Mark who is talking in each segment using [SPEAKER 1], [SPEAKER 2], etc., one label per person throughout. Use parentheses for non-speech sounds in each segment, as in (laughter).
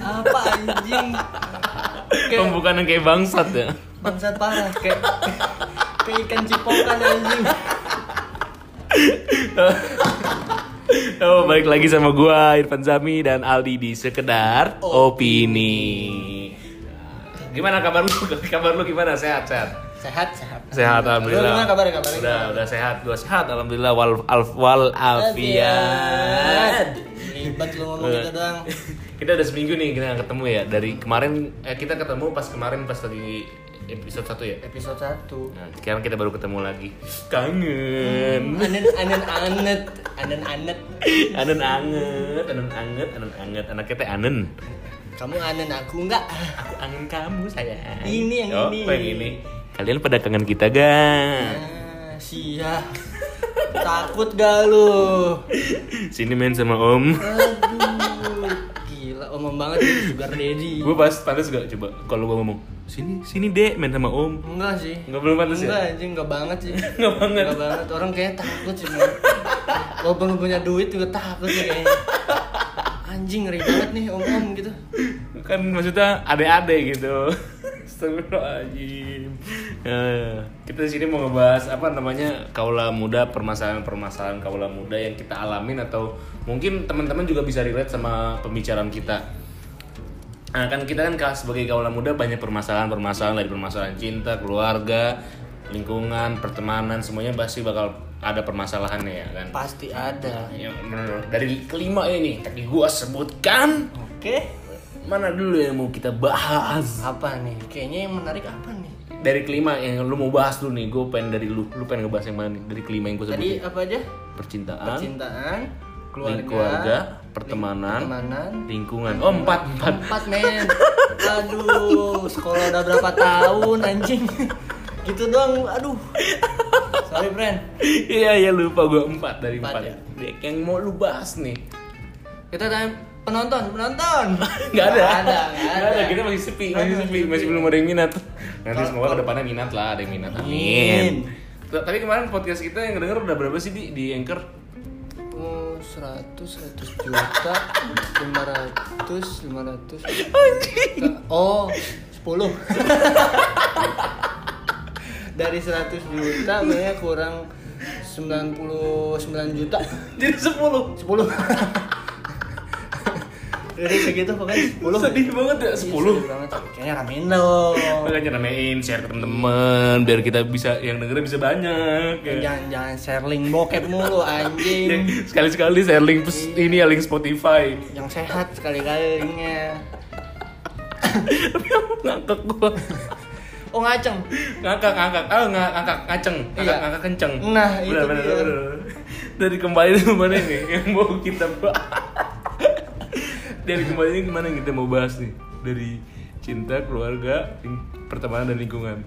[SPEAKER 1] Apa anjing? Kayak
[SPEAKER 2] Pembukaan yang kayak bangsat ya.
[SPEAKER 1] bangsat parah kayak kayak ikan cipokan anjing.
[SPEAKER 2] Oh, balik lagi sama gua Irfan Zami dan Aldi di sekedar opini. Gimana kabar lu? (laughs) Kabar lu gimana? Sehat, sehat.
[SPEAKER 1] Sehat, sehat.
[SPEAKER 2] Sehat alhamdulillah.
[SPEAKER 1] gimana kabarnya kabarnya?
[SPEAKER 2] Udah, udah sehat. Gua sehat alhamdulillah wal al, wal afiat.
[SPEAKER 1] Lu ngomong gitu doang. (laughs)
[SPEAKER 2] kita udah seminggu nih kita ketemu ya dari kemarin eh, kita ketemu pas kemarin pas lagi episode 1 ya
[SPEAKER 1] Episode 1.
[SPEAKER 2] nah, sekarang kita baru ketemu lagi kangen
[SPEAKER 1] Anen anen anet, anen anet.
[SPEAKER 2] anen anget anen anget anen anget anaknya teh anen
[SPEAKER 1] Kamu anen aku enggak?
[SPEAKER 2] aku angen kamu sayang
[SPEAKER 1] Ini yang
[SPEAKER 2] oh,
[SPEAKER 1] ini.
[SPEAKER 2] yang ini kalian pada kangen kita gak
[SPEAKER 1] Ah, sia. Takut gak lu?
[SPEAKER 2] sini main sama om
[SPEAKER 1] Aduh, gila omong banget sugar daddy.
[SPEAKER 2] gue pas pantas gak coba kalau gue ngomong sini sini dek main sama om
[SPEAKER 1] Enggak sih.
[SPEAKER 2] Nggak belum pantas ya?
[SPEAKER 1] Enggak anjing, enggak banget sih. (laughs)
[SPEAKER 2] Nggak banget.
[SPEAKER 1] Enggak banget. Orang kayak takut sih, man. Walaupun lu punya duit juga takut sih kayaknya. Anjing ngeri banget nih om-om gitu.
[SPEAKER 2] kan maksudnya ade-ade gitu. (laughs) Astagfirullahaladzim. Eh, kita di sini mau ngebahas apa namanya kaula muda permasalahan-permasalahan kaula muda yang kita alamin atau mungkin teman-teman juga bisa relate sama pembicaraan kita. Nah, kan kita kan ka- sebagai kaula muda banyak permasalahan-permasalahan dari permasalahan cinta, keluarga, lingkungan, pertemanan, semuanya pasti bakal ada permasalahannya ya kan.
[SPEAKER 1] Pasti ada.
[SPEAKER 2] Ya, dari kelima ini tadi gua sebutkan
[SPEAKER 1] Oke.
[SPEAKER 2] mana dulu yang mau kita bahas
[SPEAKER 1] Apa nih? Kayaknya yang menarik apa nih?
[SPEAKER 2] dari kelima yang lu mau bahas dulu nih gue pengen dari lu lu pengen ngebahas yang mana nih dari kelima yang gue
[SPEAKER 1] Tadi
[SPEAKER 2] sebutin
[SPEAKER 1] apa aja?
[SPEAKER 2] percintaan
[SPEAKER 1] Percintaan, keluarga,
[SPEAKER 2] keluarga pertemanan
[SPEAKER 1] pertemanan,
[SPEAKER 2] lingkungan oh empat empat
[SPEAKER 1] Empat men Aduh Sekolah udah berapa tahun anjing Gitu doang Aduh Sorry friend (laughs)
[SPEAKER 2] iya iya lupa gue empat dari
[SPEAKER 1] Empat
[SPEAKER 2] empat,
[SPEAKER 1] ya?
[SPEAKER 2] Dek, yang mau lu bahas nih.
[SPEAKER 1] Kita tanya penonton Penonton! (laughs)
[SPEAKER 2] Nggak ada.
[SPEAKER 1] Nggak ada
[SPEAKER 2] Nggak ada. kita masih sepi masih sepi masih belum ada yang minat. Nanti semoga ke depannya minat lah ada yang minat.
[SPEAKER 1] Amin.
[SPEAKER 2] amin. Tapi kemarin podcast kita yang denger udah berapa sih di di anchor?
[SPEAKER 1] Oh, 100, 100 juta 500, 500 Oh, 10 (laughs) Dari 100 juta banyak kurang 99 juta
[SPEAKER 2] jadi sepuluh
[SPEAKER 1] 10 Dari segitu pokoknya 10
[SPEAKER 2] sedih banget ya sepuluh
[SPEAKER 1] Sedih banget. Kayaknya ramein dong
[SPEAKER 2] Makanya ramein, share ke temen-temen biar kita bisa yang denger bisa banyak. Ya.
[SPEAKER 1] Jangan jangan share link bokep mulu anjing (laughs)
[SPEAKER 2] Sekali-sekali share link pes- ini ya link Spotify.
[SPEAKER 1] Yang sehat sekali-kali linknya (laughs)
[SPEAKER 2] Tapi aku ngakak gua.
[SPEAKER 1] Oh ngaceng
[SPEAKER 2] Ngakak, ngakak. Ah, ngakak, ngakak, ngaceng. Ngakak,
[SPEAKER 1] Iya.
[SPEAKER 2] ngakak kenceng.
[SPEAKER 1] Nah, itu
[SPEAKER 2] Bener, bener, bener. Dari kembali itu mana nih yang mau kita bahas? (laughs) Dari kembali ini gimana yang kita mau bahas nih? Dari cinta, keluarga, pertemanan dan lingkungan.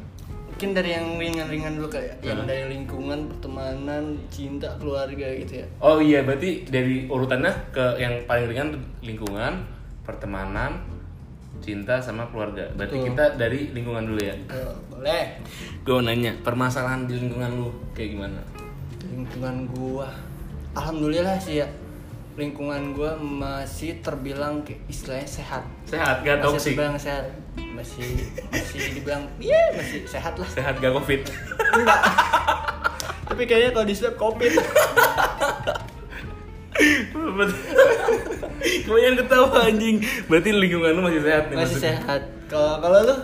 [SPEAKER 1] Mungkin dari yang ringan-ringan dulu kayak Yang
[SPEAKER 2] Nah.
[SPEAKER 1] dari lingkungan, pertemanan, cinta, keluarga gitu ya
[SPEAKER 2] Oh iya, berarti dari urutannya ke yang paling ringan lingkungan, pertemanan, cinta sama keluarga. Berarti
[SPEAKER 1] Betul.
[SPEAKER 2] kita dari lingkungan dulu ya.
[SPEAKER 1] Boleh
[SPEAKER 2] Gue nanya, permasalahan di lingkungan lu kayak gimana?
[SPEAKER 1] Lingkungan gua Alhamdulillah sih ya Lingkungan gua masih terbilang kayak istilahnya sehat
[SPEAKER 2] Sehat, gak
[SPEAKER 1] Masih
[SPEAKER 2] toksik.
[SPEAKER 1] terbilang sehat Masih, masih dibilang, (laughs) iya masih sehat lah
[SPEAKER 2] Sehat gak covid.
[SPEAKER 1] Enggak Tapi kayaknya kalau di swab covid (laughs)
[SPEAKER 2] Kebanyakan ketawa anjing. Berarti lingkungan lu masih sehat nih
[SPEAKER 1] Masih
[SPEAKER 2] maksudnya?
[SPEAKER 1] sehat. Kalau kalau lu?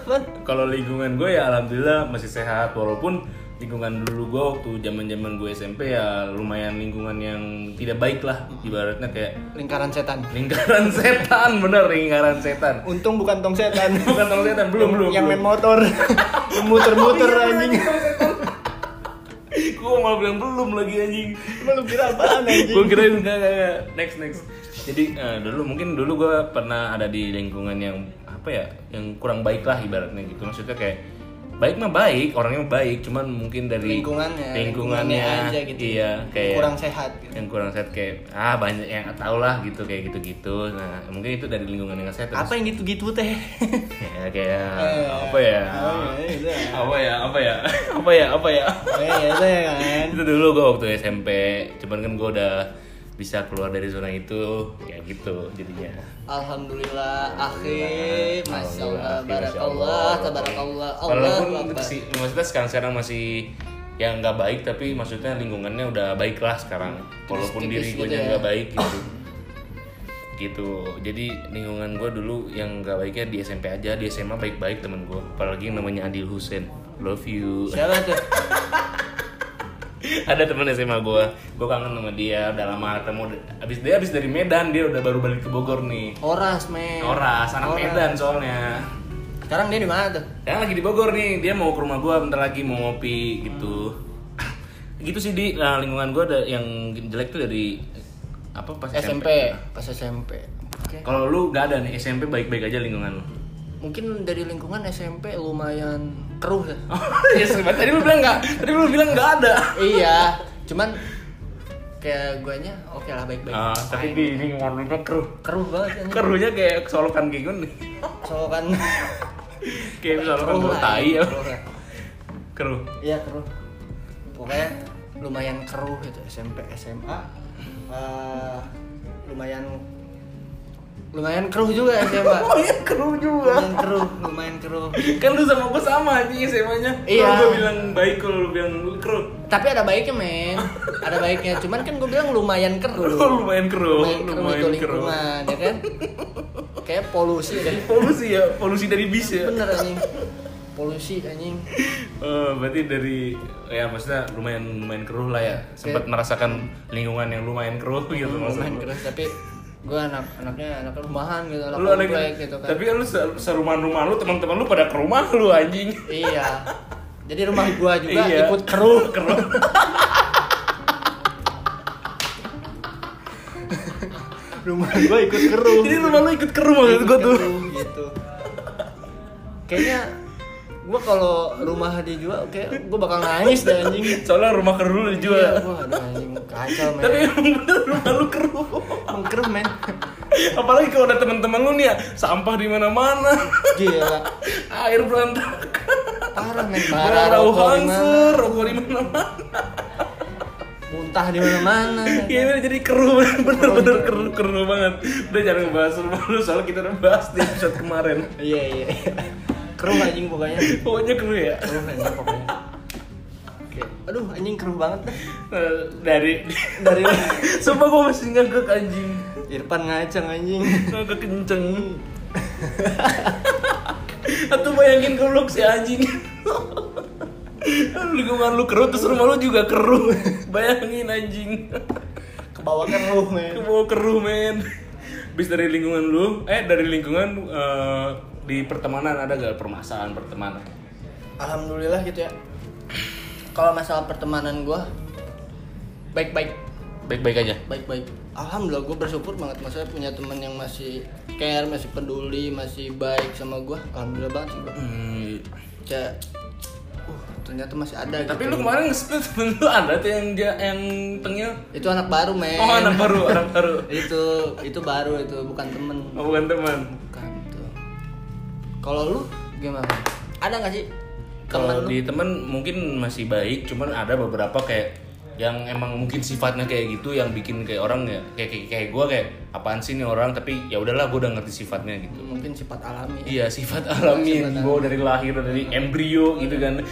[SPEAKER 2] Kalau lingkungan gue ya alhamdulillah masih sehat. Walaupun lingkungan dulu gue waktu zaman zaman gue SMP ya lumayan lingkungan yang tidak baik lah ibaratnya kayak
[SPEAKER 1] Lingkaran setan.
[SPEAKER 2] Lingkaran (laughs) setan bener lingkaran setan.
[SPEAKER 1] Untung bukan tong setan.
[SPEAKER 2] Bukan tong setan belum belum
[SPEAKER 1] Yang main
[SPEAKER 2] belum.
[SPEAKER 1] motor (laughs) Muter-muter anjing
[SPEAKER 2] gue malah bilang belum lagi anjing.
[SPEAKER 1] Lu kira apaan anjing?
[SPEAKER 2] gue kira enggak enggak enggak. Next next. Jadi eh, dulu mungkin dulu gue pernah ada di lingkungan yang apa ya yang kurang baik lah ibaratnya gitu. Maksudnya kayak baik mah baik orangnya baik cuman mungkin dari
[SPEAKER 1] Lingkungannya,
[SPEAKER 2] lingkungannya
[SPEAKER 1] lingkungannya aja gitu.
[SPEAKER 2] iya kayak
[SPEAKER 1] Kurang sehat gitu.
[SPEAKER 2] yang kurang sehat kayak ah banyak yang tau lah gitu kayak gitu gitu nah mungkin itu dari lingkungan yang sehat
[SPEAKER 1] Apa yang gitu-gitu teh? (laughs)
[SPEAKER 2] ya kayak
[SPEAKER 1] Eh,
[SPEAKER 2] apa ya
[SPEAKER 1] oh, ya, itu ya.
[SPEAKER 2] apa ya apa ya (laughs) apa ya apa ya
[SPEAKER 1] itu ya kan.
[SPEAKER 2] itu dulu gue waktu SMP cuman kan gue udah bisa keluar dari zona itu ya gitu jadinya.
[SPEAKER 1] Alhamdulillah, akhir, masya Allah, barakallah, tabarakallah, Allah
[SPEAKER 2] walaupun si, maksudnya sekarang sekarang masih yang nggak baik tapi maksudnya lingkungannya udah baik lah sekarang. Walaupun diri gue
[SPEAKER 1] gitu ya.
[SPEAKER 2] nggak baik gitu. Gitu. Jadi lingkungan gue dulu yang nggak baiknya di SMP aja. Di SMA baik-baik temen gue apalagi namanya Adil Husen love you.
[SPEAKER 1] Siapa tuh? (laughs) (laughs)
[SPEAKER 2] ada temen SMA gue gue kangen sama dia udah lama ketemu abis dia abis dari Medan dia udah baru balik ke Bogor nih
[SPEAKER 1] Oras, men.
[SPEAKER 2] Oras anak
[SPEAKER 1] Oras.
[SPEAKER 2] Medan soalnya
[SPEAKER 1] Sekarang dia di mana tuh?
[SPEAKER 2] Sekarang lagi di Bogor nih, dia mau ke rumah gua bentar lagi mau ngopi gitu. (laughs) gitu sih di nah, lingkungan gua ada yang jelek tuh dari apa pas
[SPEAKER 1] SMP, pas SMP. Oke.
[SPEAKER 2] Kalau lu gak ada nih SMP baik-baik aja lingkungan lu.
[SPEAKER 1] Mungkin dari lingkungan SMP lumayan keruh ya. (laughs)
[SPEAKER 2] ya sebentar tadi lu bilang nggak, tadi lu bilang nggak ada.
[SPEAKER 1] iya, cuman kayak guanya oke lah baik-baik.
[SPEAKER 2] Ah, tapi di lu mah keruh.
[SPEAKER 1] keruh banget anjing.
[SPEAKER 2] Keruhnya kayak solokan (laughs) kayak gini.
[SPEAKER 1] So kan
[SPEAKER 2] kayak solokan
[SPEAKER 1] keruh
[SPEAKER 2] tai ya.
[SPEAKER 1] keruh. Iya keruh. Pokoknya lumayan keruh itu SMP SMA. Eh, lumayan lumayan keruh juga SMA. (laughs)
[SPEAKER 2] Lumayan keruh juga.
[SPEAKER 1] lumayan keruh, lumayan keruh.
[SPEAKER 2] Kan lu sama gua sama aja SMA-nya.
[SPEAKER 1] Iya.
[SPEAKER 2] Kalau gua bilang baik kalau lu bilang keruh.
[SPEAKER 1] Tapi ada baiknya men, ada baiknya. Cuman kan gue bilang (laughs) lumayan keruh.
[SPEAKER 2] lumayan keruh,
[SPEAKER 1] lumayan keruh itu
[SPEAKER 2] lumayan keruh.
[SPEAKER 1] lingkungan, ya kan? Kayak polusi deh. (laughs)
[SPEAKER 2] Polusi ya, polusi dari bis ya.
[SPEAKER 1] Bener anjing. Polusi anjing.
[SPEAKER 2] Oh, berarti dari ya maksudnya lumayan lumayan keruh lah ya. Sempat merasakan lingkungan yang lumayan keruh gitu
[SPEAKER 1] lumayan
[SPEAKER 2] maksudnya.
[SPEAKER 1] keruh tapi gue anak anaknya anak rumahan gitu anak
[SPEAKER 2] Lu
[SPEAKER 1] komplek gitu kan
[SPEAKER 2] Tapi kan lu se- serumah rumah lu teman-teman lu pada ke rumah lu anjing.
[SPEAKER 1] iya jadi rumah gua juga
[SPEAKER 2] Iya.
[SPEAKER 1] ikut keruh (laughs)
[SPEAKER 2] Keruh.
[SPEAKER 1] rumah gua ikut keruh
[SPEAKER 2] Jadi rumah lu ikut keruh maksud gua tuh.
[SPEAKER 1] Keruh, gitu kayaknya gua kalau rumah dijual kayak gua bakal nangis deh anjing
[SPEAKER 2] Soalnya rumah keruh lu
[SPEAKER 1] Iya,
[SPEAKER 2] dijual.
[SPEAKER 1] gua anjing kacau men.
[SPEAKER 2] Tapi emang bener rumah lu keruh.
[SPEAKER 1] Emang keruh men.
[SPEAKER 2] Apalagi kalau ada teman-teman lu nih ya, sampah di mana-mana.
[SPEAKER 1] gila. (laughs)
[SPEAKER 2] Air berantakan.
[SPEAKER 1] parah men. Parah rokok
[SPEAKER 2] hansur, rokok di mana-mana.
[SPEAKER 1] muntah di mana-mana.
[SPEAKER 2] Iya bener, jadi keruh, (laughs) bener-bener keruh, keruh banget. Udah jangan ngebahas rumah lu, soalnya kita udah bahas di episode kemarin.
[SPEAKER 1] Iya iya. Keruh anjing pokoknya.
[SPEAKER 2] Pokoknya keruh ya.
[SPEAKER 1] Keruh anjing pokoknya. Aduh anjing keruh banget
[SPEAKER 2] Eh, Dari,
[SPEAKER 1] dari (laughs)
[SPEAKER 2] sumpah gue masih ngagak anjing.
[SPEAKER 1] Irfan ngacang anjing.
[SPEAKER 2] Ngagak kenceng. (laughs) Atau bayangin kalau si anjing. Lingkungan lu keruh, terus rumah lu juga keruh. Bayangin anjing.
[SPEAKER 1] Ke bawah keruh men.
[SPEAKER 2] Ke bawah keruh men. Bis dari lingkungan lu, eh dari lingkungan eh, di pertemanan ada gak permasalahan pertemanan?
[SPEAKER 1] alhamdulillah gitu ya kalau masalah pertemanan gua baik-baik.
[SPEAKER 2] Baik-baik aja.
[SPEAKER 1] baik-baik. Alhamdulillah gue bersyukur banget. Maksudnya punya teman yang masih care masih peduli masih baik sama gua. Alhamdulillah banget sih gua.
[SPEAKER 2] Hmm,
[SPEAKER 1] kayak uh ternyata masih ada
[SPEAKER 2] tapi
[SPEAKER 1] gitu.
[SPEAKER 2] lu kemarin nge-spill temen lu ada tuh yang dia yang tengil.
[SPEAKER 1] itu anak baru men.
[SPEAKER 2] Oh anak baru, anak baru. (laughs)
[SPEAKER 1] itu itu baru itu bukan temen.
[SPEAKER 2] Oh, bukan teman.
[SPEAKER 1] bukan itu kalau lu gimana? Ada nggak sih
[SPEAKER 2] Kalau
[SPEAKER 1] temen
[SPEAKER 2] di teman mungkin masih baik, cuman ada beberapa kayak yang emang mungkin sifatnya kayak gitu yang bikin kayak orang ya kayak kayak, kayak gue kayak apaan sih nih orang? Tapi ya udahlah gue udah ngerti sifatnya gitu.
[SPEAKER 1] Mungkin sifat alami ya.
[SPEAKER 2] iya sifat alami. Yang dibawa dari lahir dari embrio gitu kan.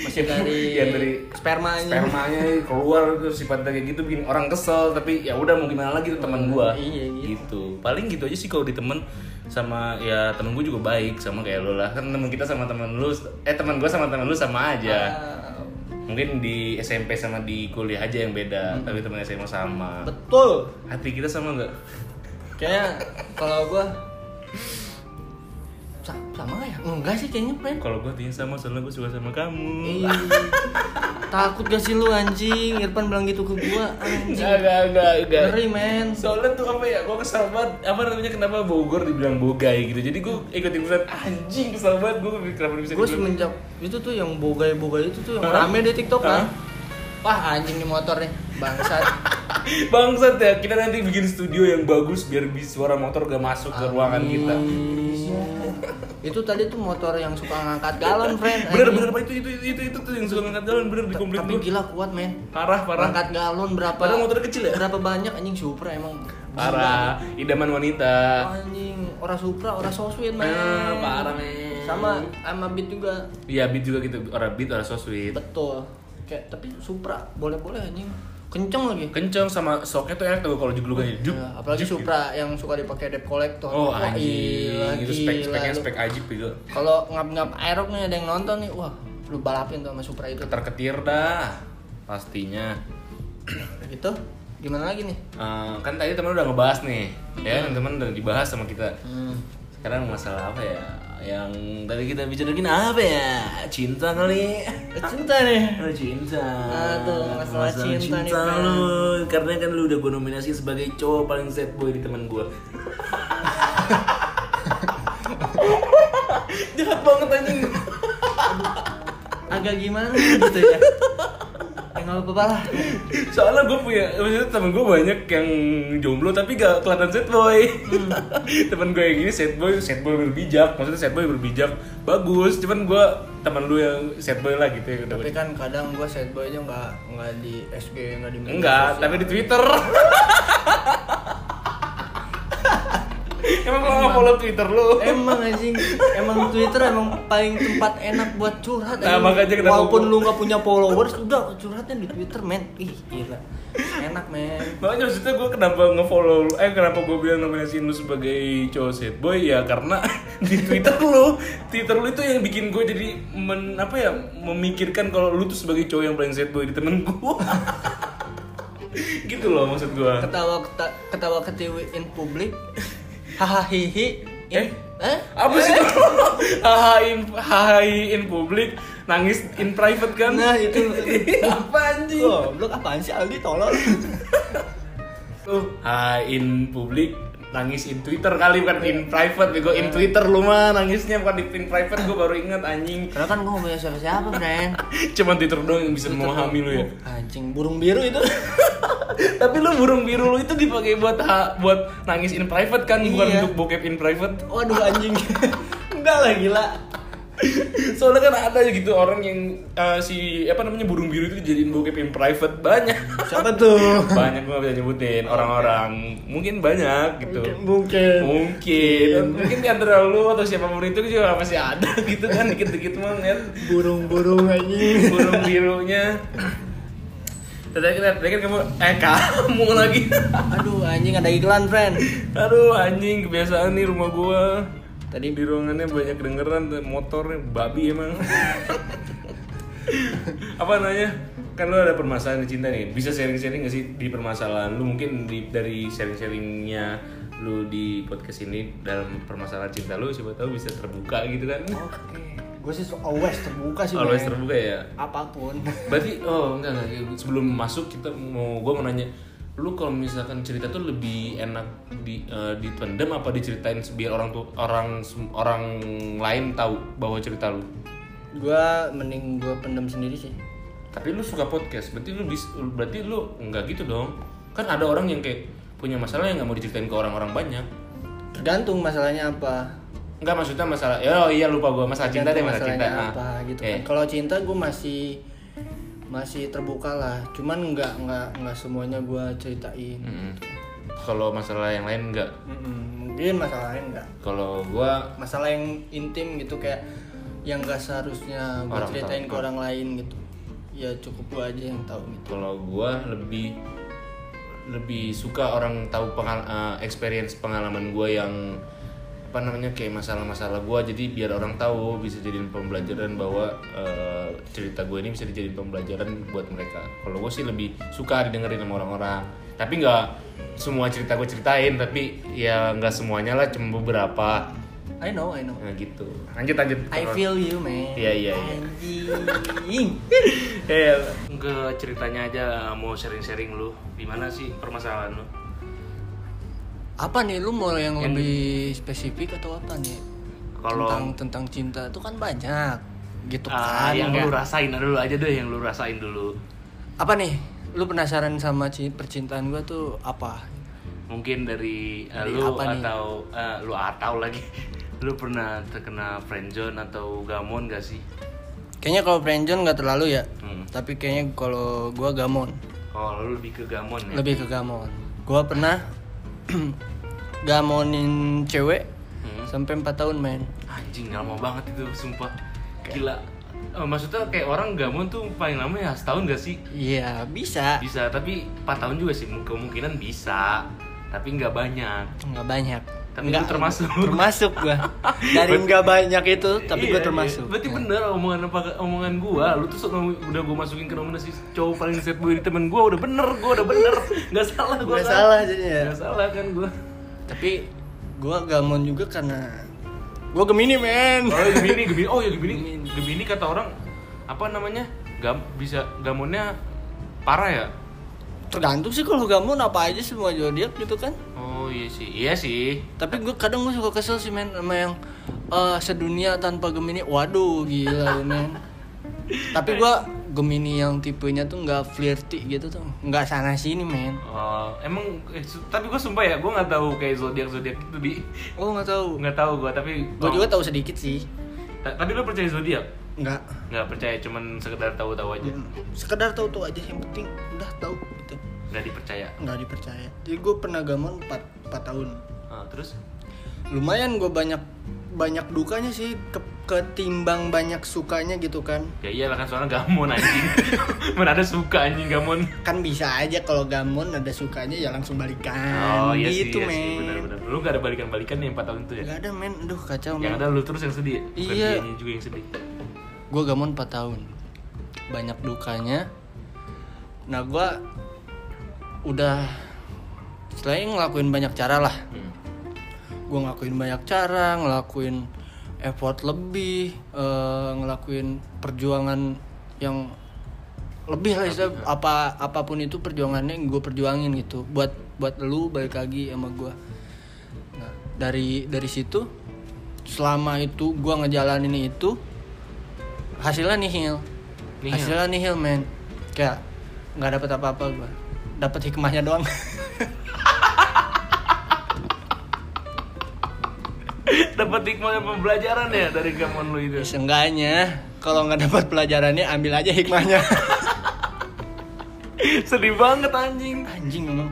[SPEAKER 1] Masih dari, (laughs)
[SPEAKER 2] yang dari
[SPEAKER 1] spermanya.
[SPEAKER 2] spermanya keluar tuh sifatnya kayak gitu bikin orang kesel. Tapi ya udah mau gimana lagi tuh teman gua.
[SPEAKER 1] Iya, gitu.
[SPEAKER 2] gitu. Paling gitu aja sih kalau di temen sama ya temen gue juga baik sama kayak lo lah. Kan temen kita sama temen lu eh temen gua sama temen lu sama aja.
[SPEAKER 1] Ah,
[SPEAKER 2] mungkin di SMP sama di kuliah aja yang beda tapi temen SMA sama.
[SPEAKER 1] Betul.
[SPEAKER 2] Hati kita sama nggak?
[SPEAKER 1] Kayaknya kalau gua sa- sama nggak ya? Enggak sih kayaknya men
[SPEAKER 2] kalau gue hatinya sama soalnya gue suka sama kamu.
[SPEAKER 1] Takut gak sih lu anjing? Irfan bilang gitu ke gua anjing.
[SPEAKER 2] Enggak, enggak, enggak,
[SPEAKER 1] ngeri men.
[SPEAKER 2] Soalnya tuh apa ya, gue kesel banget. Apa namanya, kenapa Bogor dibilang bogai gitu. Jadi gue ikut ikutan anjing kesel banget. Gue kenapa bisa
[SPEAKER 1] gue semenjak itu tuh yang bogai-bogai itu tuh yang
[SPEAKER 2] Hah?
[SPEAKER 1] rame di TikTok kan Wah anjing nih motor nih Bangsat (laughs)
[SPEAKER 2] Bangsat ya, kita nanti bikin studio yang bagus biar suara motor gak masuk ke ruangan kita. (laughs)
[SPEAKER 1] Itu tadi tuh motor yang suka ngangkat galon friend
[SPEAKER 2] Bener
[SPEAKER 1] anjing.
[SPEAKER 2] bener Pak itu itu itu itu tuh yang suka ngangkat jalan bener di komplek
[SPEAKER 1] Tapi gila kuat men
[SPEAKER 2] Parah parah.
[SPEAKER 1] Ngangkat galon berapa
[SPEAKER 2] Padahal motornya kecil ya?
[SPEAKER 1] Berapa banyak anjing Supra emang
[SPEAKER 2] Parah, idaman wanita.
[SPEAKER 1] Anjing Orang Supra, orang so sweet men
[SPEAKER 2] Ah, parah men.
[SPEAKER 1] Sama sama Beat juga
[SPEAKER 2] Iya beat juga gitu, orang beat orang so sweet.
[SPEAKER 1] Betul Kayak tapi Supra boleh-boleh anjing Kenceng lagi
[SPEAKER 2] Kenceng sama soknya tuh enak tuh kalau juga juk.
[SPEAKER 1] Ya, apalagi Supra yang suka dipakai debt collector.
[SPEAKER 2] Oh
[SPEAKER 1] Wah,
[SPEAKER 2] anjing,
[SPEAKER 1] gila,
[SPEAKER 2] itu spek speknya spek ajib gitu.
[SPEAKER 1] Kalau ngap-ngap aerok nih ada yang nonton nih, wah, lu balapin tuh sama Supra itu.
[SPEAKER 2] Ketar ketir dah, pastinya.
[SPEAKER 1] Gitu. Gimana lagi nih?
[SPEAKER 2] Eh, kan tadi teman udah ngebahas nih, ya teman udah dibahas sama kita.
[SPEAKER 1] Hmm.
[SPEAKER 2] Sekarang masalah apa ya? Yang tadi kita bicarain apa ya? Cinta kali.
[SPEAKER 1] Cinta nih.
[SPEAKER 2] Oh, cinta.
[SPEAKER 1] Aduh, masalah cinta nih, Fran.
[SPEAKER 2] lu. Karena kan lu udah gue nominasi sebagai cowok paling sad boy di teman gue. (laughs) Jahat banget anjing.
[SPEAKER 1] Agak gimana gitu ya. Ya nggak apa-apa lah.
[SPEAKER 2] Soalnya gue punya, maksudnya temen gue banyak yang jomblo tapi gak kelihatan sad boy. (laughs) temen gue yang ini sad boy, sad boy berbijak. Maksudnya sad boy berbijak, bagus. Cuman gue temen lu yang sad boy lah gitu ya.
[SPEAKER 1] Tapi kan kadang gue sad boy aja nggak nggak di SG nggak di
[SPEAKER 2] Enggak, tapi di Twitter. (laughs) Emang gua nggak follow Twitter lu?
[SPEAKER 1] Emang anjing, emang Twitter emang paling tempat enak buat curhat.
[SPEAKER 2] Nah,
[SPEAKER 1] anjing.
[SPEAKER 2] makanya kenapa
[SPEAKER 1] Walaupun
[SPEAKER 2] gua-
[SPEAKER 1] lu nggak punya followers, udah curhatnya di Twitter, men. Ih, gila. Enak, men.
[SPEAKER 2] Makanya maksudnya gue kenapa nge-follow lu, eh kenapa gue bilang nominasiin lu sebagai cowok sad boy ya karena (laughs) di Twitter lu, Twitter lu itu yang bikin gue jadi men, apa ya memikirkan kalau lu tuh sebagai cowok yang paling sad boy di temen gue. (laughs) gitu loh maksud gue.
[SPEAKER 1] Ketawa keta- ketawa ketiwi in publik. Hahaha hihi.
[SPEAKER 2] Eh? Apa sih? (laughs) Haha in, haha in publik, nangis in private kan?
[SPEAKER 1] Nah, itu. (laughs)
[SPEAKER 2] apa anjing?
[SPEAKER 1] Goblok apaan sih Aldi tolol.
[SPEAKER 2] Tuh, haha in publik, nangis in Twitter kali bukan in private bego in Twitter lu mah nangisnya bukan di in private gue baru ingat anjing
[SPEAKER 1] Karena kan gua gak punya siapa-siapa, friend. (laughs)
[SPEAKER 2] cuman Twitter doang yang bisa memahami lu ya
[SPEAKER 1] Anjing, burung biru itu. (laughs)
[SPEAKER 2] tapi lu burung biru lu itu dipakai buat buat nangis in private kan bukan
[SPEAKER 1] Iya.
[SPEAKER 2] untuk bokep in private
[SPEAKER 1] Waduh anjing. (laughs) Enggak lah gila. (laughs)
[SPEAKER 2] soalnya kan ada gitu orang yang eh, si apa namanya burung biru itu dijadiin bokep in private banyak.
[SPEAKER 1] Siapa tuh? (laughs)
[SPEAKER 2] banyak gue gak bisa nyebutin orang-orang. Mungkin banyak gitu.
[SPEAKER 1] Mungkin.
[SPEAKER 2] mungkin. Mungkin. Di antara lu atau siapa pun itu juga masih ada (laughs) gitu kan dikit-dikit mah ngeliat
[SPEAKER 1] Burung-burung anjing.
[SPEAKER 2] burung birunya. Tadi kan tadi kan kamu eh kamu lagi.
[SPEAKER 1] Aduh anjing ada iklan, friend.
[SPEAKER 2] aduh anjing kebiasaan nih rumah gua
[SPEAKER 1] Tadi
[SPEAKER 2] di ruangannya banyak kedengeran motornya babi emang. (laughs) Apa namanya? Kan lu ada permasalahan cinta nih. Bisa sharing-sharing gak sih di permasalahan lu? Mungkin di, dari sharing-sharingnya lu di podcast ini dalam permasalahan cinta lu siapa tahu bisa terbuka gitu kan?
[SPEAKER 1] Oke. Gue sih always terbuka sih,
[SPEAKER 2] always terbuka ya?
[SPEAKER 1] Apa pun.
[SPEAKER 2] berarti oh enggak enggak. Sebelum masuk kita mau gua mau nanya lu kalau misalkan cerita tuh lebih enak di eh, dipendam apa diceritain biar orang tuh orang orang lain tahu bahwa cerita lu
[SPEAKER 1] Gua mending gua pendam sendiri sih.
[SPEAKER 2] tapi lu suka podcast berarti lu bis, berarti lu enggak gitu dong kan ada orang yang kayak punya masalah yang nggak mau diceritain ke orang-orang banyak
[SPEAKER 1] Tergantung masalahnya apa.
[SPEAKER 2] Enggak maksudnya masalah ya oh iya lupa gua masalah cinta deh masalah cinta Ah.
[SPEAKER 1] apa gitu
[SPEAKER 2] Eh,
[SPEAKER 1] kan. Kalau cinta gue masih masih terbuka lah. Cuman nggak nggak nggak semuanya gua ceritain.
[SPEAKER 2] mm-mm. kalau masalah yang lain enggak
[SPEAKER 1] Mm-mm. Mungkin masalah lain nggak.
[SPEAKER 2] kalau gua
[SPEAKER 1] Masalah yang intim gitu kayak yang gak seharusnya gue ceritain
[SPEAKER 2] tahu.
[SPEAKER 1] ke orang lain gitu. Ya cukup gua aja yang tahu gitu.
[SPEAKER 2] kalau gua lebih lebih suka orang tahu pengal eh, experience pengalaman gua yang apa namanya kayak masalah-masalah gua jadi biar orang tahu bisa jadiin pembelajaran bahwa eh, cerita gue ini bisa dijadiin pembelajaran buat mereka kalau gue sih lebih suka didengerin sama orang-orang tapi nggak semua cerita gue ceritain tapi ya nggak semuanya lah cuma beberapa
[SPEAKER 1] I know, I know.
[SPEAKER 2] nah gitu lanjut lanjut
[SPEAKER 1] I feel you, man.
[SPEAKER 2] Iya, iya, iya.
[SPEAKER 1] Anjing. (laughs)
[SPEAKER 2] Eh, ke ceritanya aja mau sharing-sharing lu. Gimana sih permasalahan lu?
[SPEAKER 1] Apa nih lu mau yang,
[SPEAKER 2] Yang-
[SPEAKER 1] lebih spesifik atau apa nih?
[SPEAKER 2] Kalau-
[SPEAKER 1] tentang tentang cinta itu kan banyak gitu
[SPEAKER 2] Ah,
[SPEAKER 1] kan.
[SPEAKER 2] yang
[SPEAKER 1] Kayak
[SPEAKER 2] lu rasain dulu aja deh, yang lu rasain dulu.
[SPEAKER 1] apa nih lu penasaran sama ci- percintaan gua tuh apa
[SPEAKER 2] mungkin dari,
[SPEAKER 1] Dari
[SPEAKER 2] lu
[SPEAKER 1] apa nih?
[SPEAKER 2] atau eh, lu atau lagi (laughs) lu pernah terkena friendzone atau gamon gak sih
[SPEAKER 1] kayaknya kalau friendzone nggak terlalu ya
[SPEAKER 2] Hmm.
[SPEAKER 1] tapi kayaknya kalau gua gamon
[SPEAKER 2] oh lu lebih ke gamon ya
[SPEAKER 1] lebih ke gamon gua pernah (clears throat) gamonin cewek
[SPEAKER 2] Hmm.
[SPEAKER 1] sampai 4 tahun men
[SPEAKER 2] anjing lama banget itu sumpah gila Eh, maksudnya kayak orang gamon tuh paling lama ya setahun gak sih
[SPEAKER 1] iya bisa
[SPEAKER 2] bisa tapi 4 tahun juga sih kemungkinan bisa tapi nggak banyak
[SPEAKER 1] nggak banyak
[SPEAKER 2] Tapi
[SPEAKER 1] Nggak-
[SPEAKER 2] termasuk.
[SPEAKER 1] termasuk gua (laughs) dari nggak banyak itu tapi
[SPEAKER 2] Iya,
[SPEAKER 1] gua
[SPEAKER 2] iya.
[SPEAKER 1] termasuk
[SPEAKER 2] Berarti
[SPEAKER 1] Ya.
[SPEAKER 2] bener omongan apa omongan gua, lu tuh udah gua masukin ke nominasi cowok paling set boy di temen gua udah bener, gua udah bener. (laughs) Nggak salah gua.
[SPEAKER 1] Nggak
[SPEAKER 2] kan.
[SPEAKER 1] salah jadinya.
[SPEAKER 2] Nggak salah kan gua.
[SPEAKER 1] Tapi gua gamon juga karena gua gemini men
[SPEAKER 2] Oh, ya Gemini, Gemini. Oh, ya Gemini. Gemini kata orang apa namanya? Gam bisa gamonnya parah ya?
[SPEAKER 1] tergantung sih kalau gamon apa aja semua zodiak gitu kan
[SPEAKER 2] Oh, iya sih. Iya sih.
[SPEAKER 1] tapi gue kadang gue suka kesel sih men sama yang eh, sedunia tanpa gemini waduh gila men (laughs) tapi gue gemini yang tipenya tuh nggak flirty gitu tuh. Nggak sana sini men.
[SPEAKER 2] Oh, emang eh, tapi gua sumpah ya, gua nggak tahu kayak zodiak zodiak itu di
[SPEAKER 1] oh nggak tahu.
[SPEAKER 2] Nggak tahu gua tapi
[SPEAKER 1] gue juga tahu sedikit sih.
[SPEAKER 2] Ta- tapi lu percaya zodiak?
[SPEAKER 1] nggak.
[SPEAKER 2] Nggak percaya, cuman sekedar tahu-tahu aja.
[SPEAKER 1] sekedar tahu tahu aja yang penting udah tahu gitu.
[SPEAKER 2] Nggak dipercaya.
[SPEAKER 1] nggak dipercaya. Jadi gue pernah gamon 4, 4 tahun.
[SPEAKER 2] Ah, terus?
[SPEAKER 1] lumayan gue banyak banyak dukanya sih ke- ketimbang banyak sukanya gitu kan
[SPEAKER 2] Ya iyalah kan soalnya gamon anjing. (laughs) Mana ada suka anjing gamon.
[SPEAKER 1] kan bisa aja kalau gamon ada sukanya ya langsung balikan
[SPEAKER 2] Oh iya sih,
[SPEAKER 1] gitu
[SPEAKER 2] iya sih,
[SPEAKER 1] men
[SPEAKER 2] benar-benar. Lu gak ada balikan-balikan nih 4 tahun itu ya?
[SPEAKER 1] Gak ada men aduh kacau
[SPEAKER 2] Yang
[SPEAKER 1] men
[SPEAKER 2] ada lu terus yang sedih? Bukan
[SPEAKER 1] Iya.
[SPEAKER 2] juga yang sedih.
[SPEAKER 1] gue gamon 4 tahun banyak dukanya nah gue udah selain ngelakuin banyak cara lah
[SPEAKER 2] Hmm.
[SPEAKER 1] Gue ngelakuin banyak cara ngelakuin effort lebih eh, ngelakuin perjuangan yang lebih lah istilah, apa apa pun itu perjuangannya yang gue perjuangin gitu. Buat buat lu balik lagi sama gue nah dari dari situ selama itu gue ngejalanin itu hasilnya nihil.
[SPEAKER 2] Nihil?
[SPEAKER 1] hasilnya nihil men. Kayak nggak dapet apa-apa gue dapet hikmahnya doang (laughs)
[SPEAKER 2] Dapat hikmah pembelajaran ya dari gamon lu itu.
[SPEAKER 1] Ya, Seenggaknya kalau nggak dapat pelajarannya ambil aja hikmahnya. (laughs)
[SPEAKER 2] sedih banget anjing.
[SPEAKER 1] Anjing emang.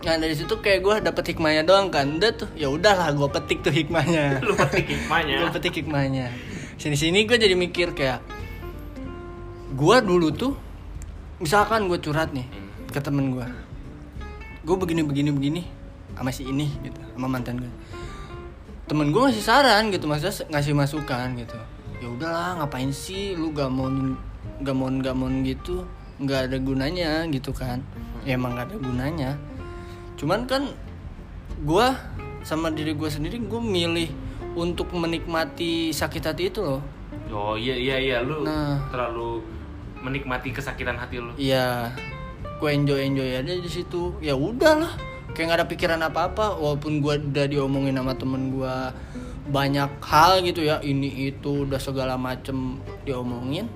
[SPEAKER 1] Nah dari situ kayak gue dapet hikmahnya doang kan, udah tuh ya udahlah gue petik tuh hikmahnya. (laughs)
[SPEAKER 2] Lu petik hikmahnya.
[SPEAKER 1] gue petik hikmahnya. Sini sini gue jadi mikir kayak gue dulu tuh misalkan gue curhat nih ke temen gue, gue begini begini begini sama si ini gitu, sama mantan gue. Temen gue ngasih saran gitu, maksudnya ngasih masukan gitu. Ya udahlah ngapain sih lu gamon gamon gamon gitu, nggak ada gunanya gitu kan? Ya emang nggak ada gunanya. Cuman kan gue sama diri gue sendiri gue milih untuk menikmati sakit hati itu loh
[SPEAKER 2] Oh iya iya iya lu
[SPEAKER 1] Nah.
[SPEAKER 2] terlalu menikmati kesakitan hati lu.
[SPEAKER 1] iya gue enjoy enjoy aja di situ ya udahlah kayak nggak ada pikiran apa apa walaupun gue udah diomongin sama temen gue banyak hal gitu ya ini itu udah segala macem diomongin